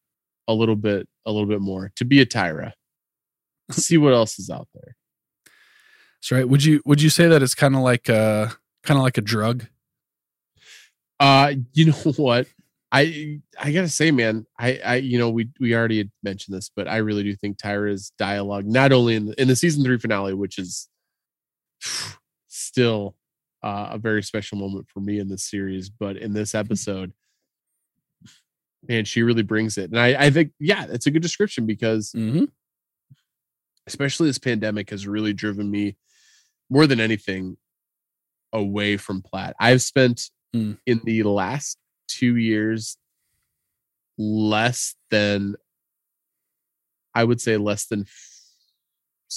a little bit a little bit more to be a tyra. See what else is out there. That's right. Would you would you say that it's kind of like uh kind of like a drug? Uh you know what? I I gotta say, man, I I you know we we already had mentioned this, but I really do think Tyra's dialogue, not only in the, in the season three finale, which is still uh, a very special moment for me in this series, but in this episode, man, she really brings it, and I I think yeah, it's a good description because Mm-hmm. especially this pandemic has really driven me more than anything away from Platte. I've spent Mm. in the last two years less than I would say less than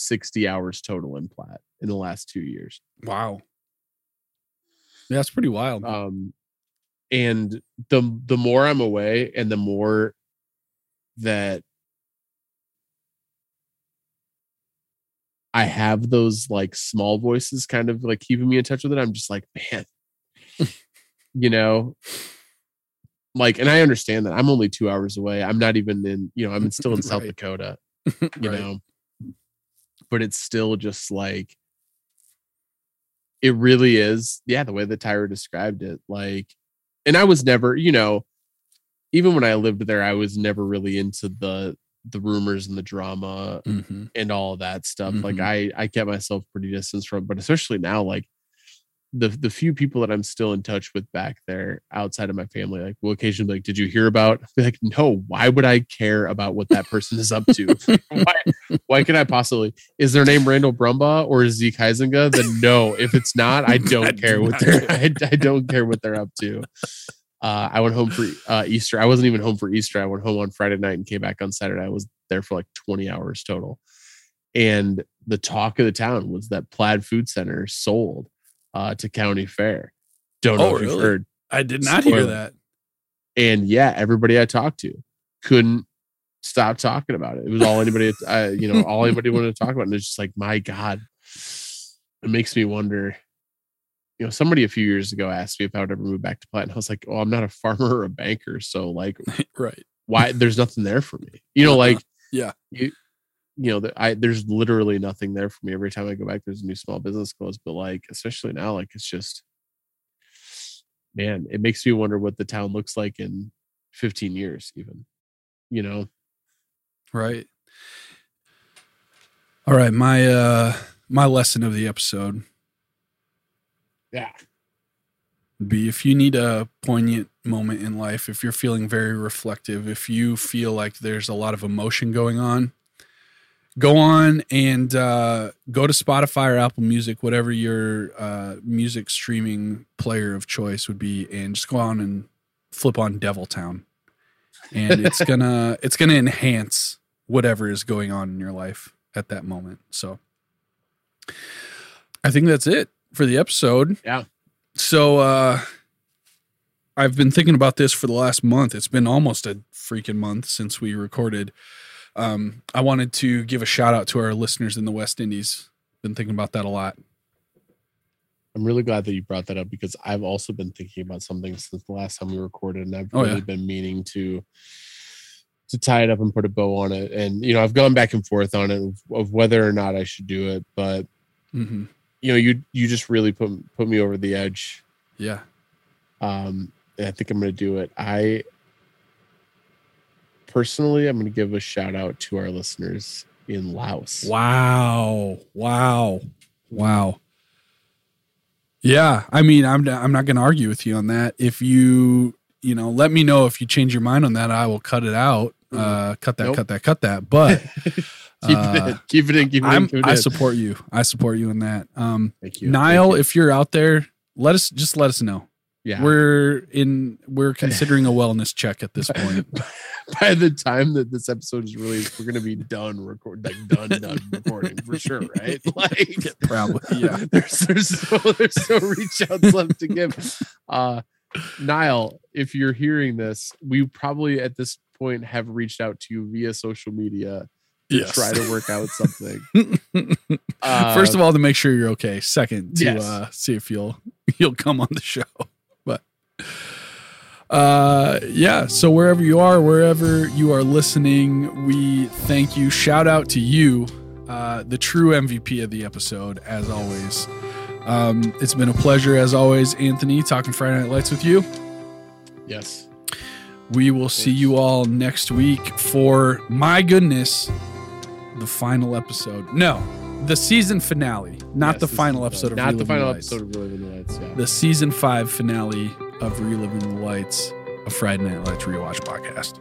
60 hours total in Platte in the last two years. Wow. Yeah, that's pretty wild. Um and the the more I'm away and the more that I have those like small voices kind of like keeping me in touch with it. I'm just like, man, you know, like, and I understand that I'm only two hours away. I'm not even in, you know, I'm still in South Right. Dakota, you Right. know, but it's still just like, it really is. Yeah. The way that Tyra described it, like, and I was never, you know, even when I lived there, I was never really into the, the rumors and the drama Mm-hmm. and all that stuff. Like Mhm. I I kept myself pretty distance from, but especially now, like the the few people that I'm still in touch with back there outside of my family, like will occasionally be like, did you hear about? I'll be like, no, why would I care about what that person is up to? why why could I possibly? Is their name Randall Brumbaugh or Zeke Heisinga? Then no. If it's not, I don't I do care what they're. I, I don't care what they're up to. Uh, I went home for uh, Easter. I wasn't even home for Easter. I went home on Friday night and came back on Saturday. I was there for like 20 hours total. And the talk of the town was that Platte Food Center sold uh, to County Fair. Don't know Oh, if you've heard. I did not hear that. And yeah, everybody I talked to couldn't stop talking about it. It was all anybody, uh, you know, all anybody wanted to talk about. And it's just like, my God, it makes me wonder. You know, somebody a few years ago asked me if I would ever move back to Platte, and I was like, "Oh, I'm not a farmer or a banker, so like, right. why? There's nothing there for me." You know, like, Yeah. you, you know, I there's literally nothing there for me. Every time I go back, there's a new small business closed, but like, especially now, like, it's just, man, it makes me wonder what the town looks like in 15 years, even. You know, Right. All right, my uh my lesson of the episode yeah, be if you need a poignant moment in life, if you're feeling very reflective, if you feel like there's a lot of emotion going on, go on and uh, go to Spotify or Apple Music, whatever your uh, music streaming player of choice would be, and just go on and flip on Devil Town, and it's gonna it's gonna enhance whatever is going on in your life at that moment. So, I think that's it for the episode. Yeah. So, uh, I've been thinking about this for the last month. It's been almost a freaking month since we recorded. Um, I wanted to give a shout out to our listeners in the West Indies. Been thinking about that a lot. I'm really glad that you brought that up because I've also been thinking about something since the last time we recorded, and I've Oh, really yeah. been meaning to to tie it up and put a bow on it. And you know, I've gone back and forth on it of, of whether or not I should do it, but hmm you know, you you just really put put me over the edge. Yeah. Um, and I think I'm going to do it. I personally, I'm going to give a shout out to our listeners in Laos. Wow. Wow. Wow. Yeah, I mean, I'm I'm not going to argue with you on that. If you, you know, let me know if you change your mind on that, I will cut it out. Uh cut that, Nope. cut that, cut that. But keep uh, it in, keep it in, keep it in. Keep it I in. support you. I support you in that. Um Thank you, Niall, Thank you. if you're out there, let us just let us know. Yeah, We're in we're considering a wellness check at this point. by the time that this episode is released, we're gonna be done record like done done recording for sure, right? Like Probably, yeah. there's there's no there's no reach outs left to give. Uh Niall, if you're hearing this, we probably at this point have reached out to you via social media to Yes. try to work out something. Uh, First of all, to make sure you're okay. Second, to Yes. uh, see if you'll you'll come on the show. Uh, yeah. So wherever you are, wherever you are listening, we thank you. Shout out to you, uh, the true MVP of the episode, as always. Um, it's been a pleasure, as always, Anthony, talking Friday Night Lights with you. yes. We will see you all next week for my goodness, the final episode. No, the season finale, not Yes, the final episode of not the Reliving final Lights. episode of Reliving the Lights. Yeah. the season five finale of Reliving the Lights, a Friday Night Lights rewatch podcast.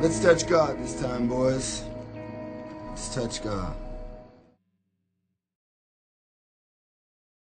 Let's touch God this time, boys. Let's touch God.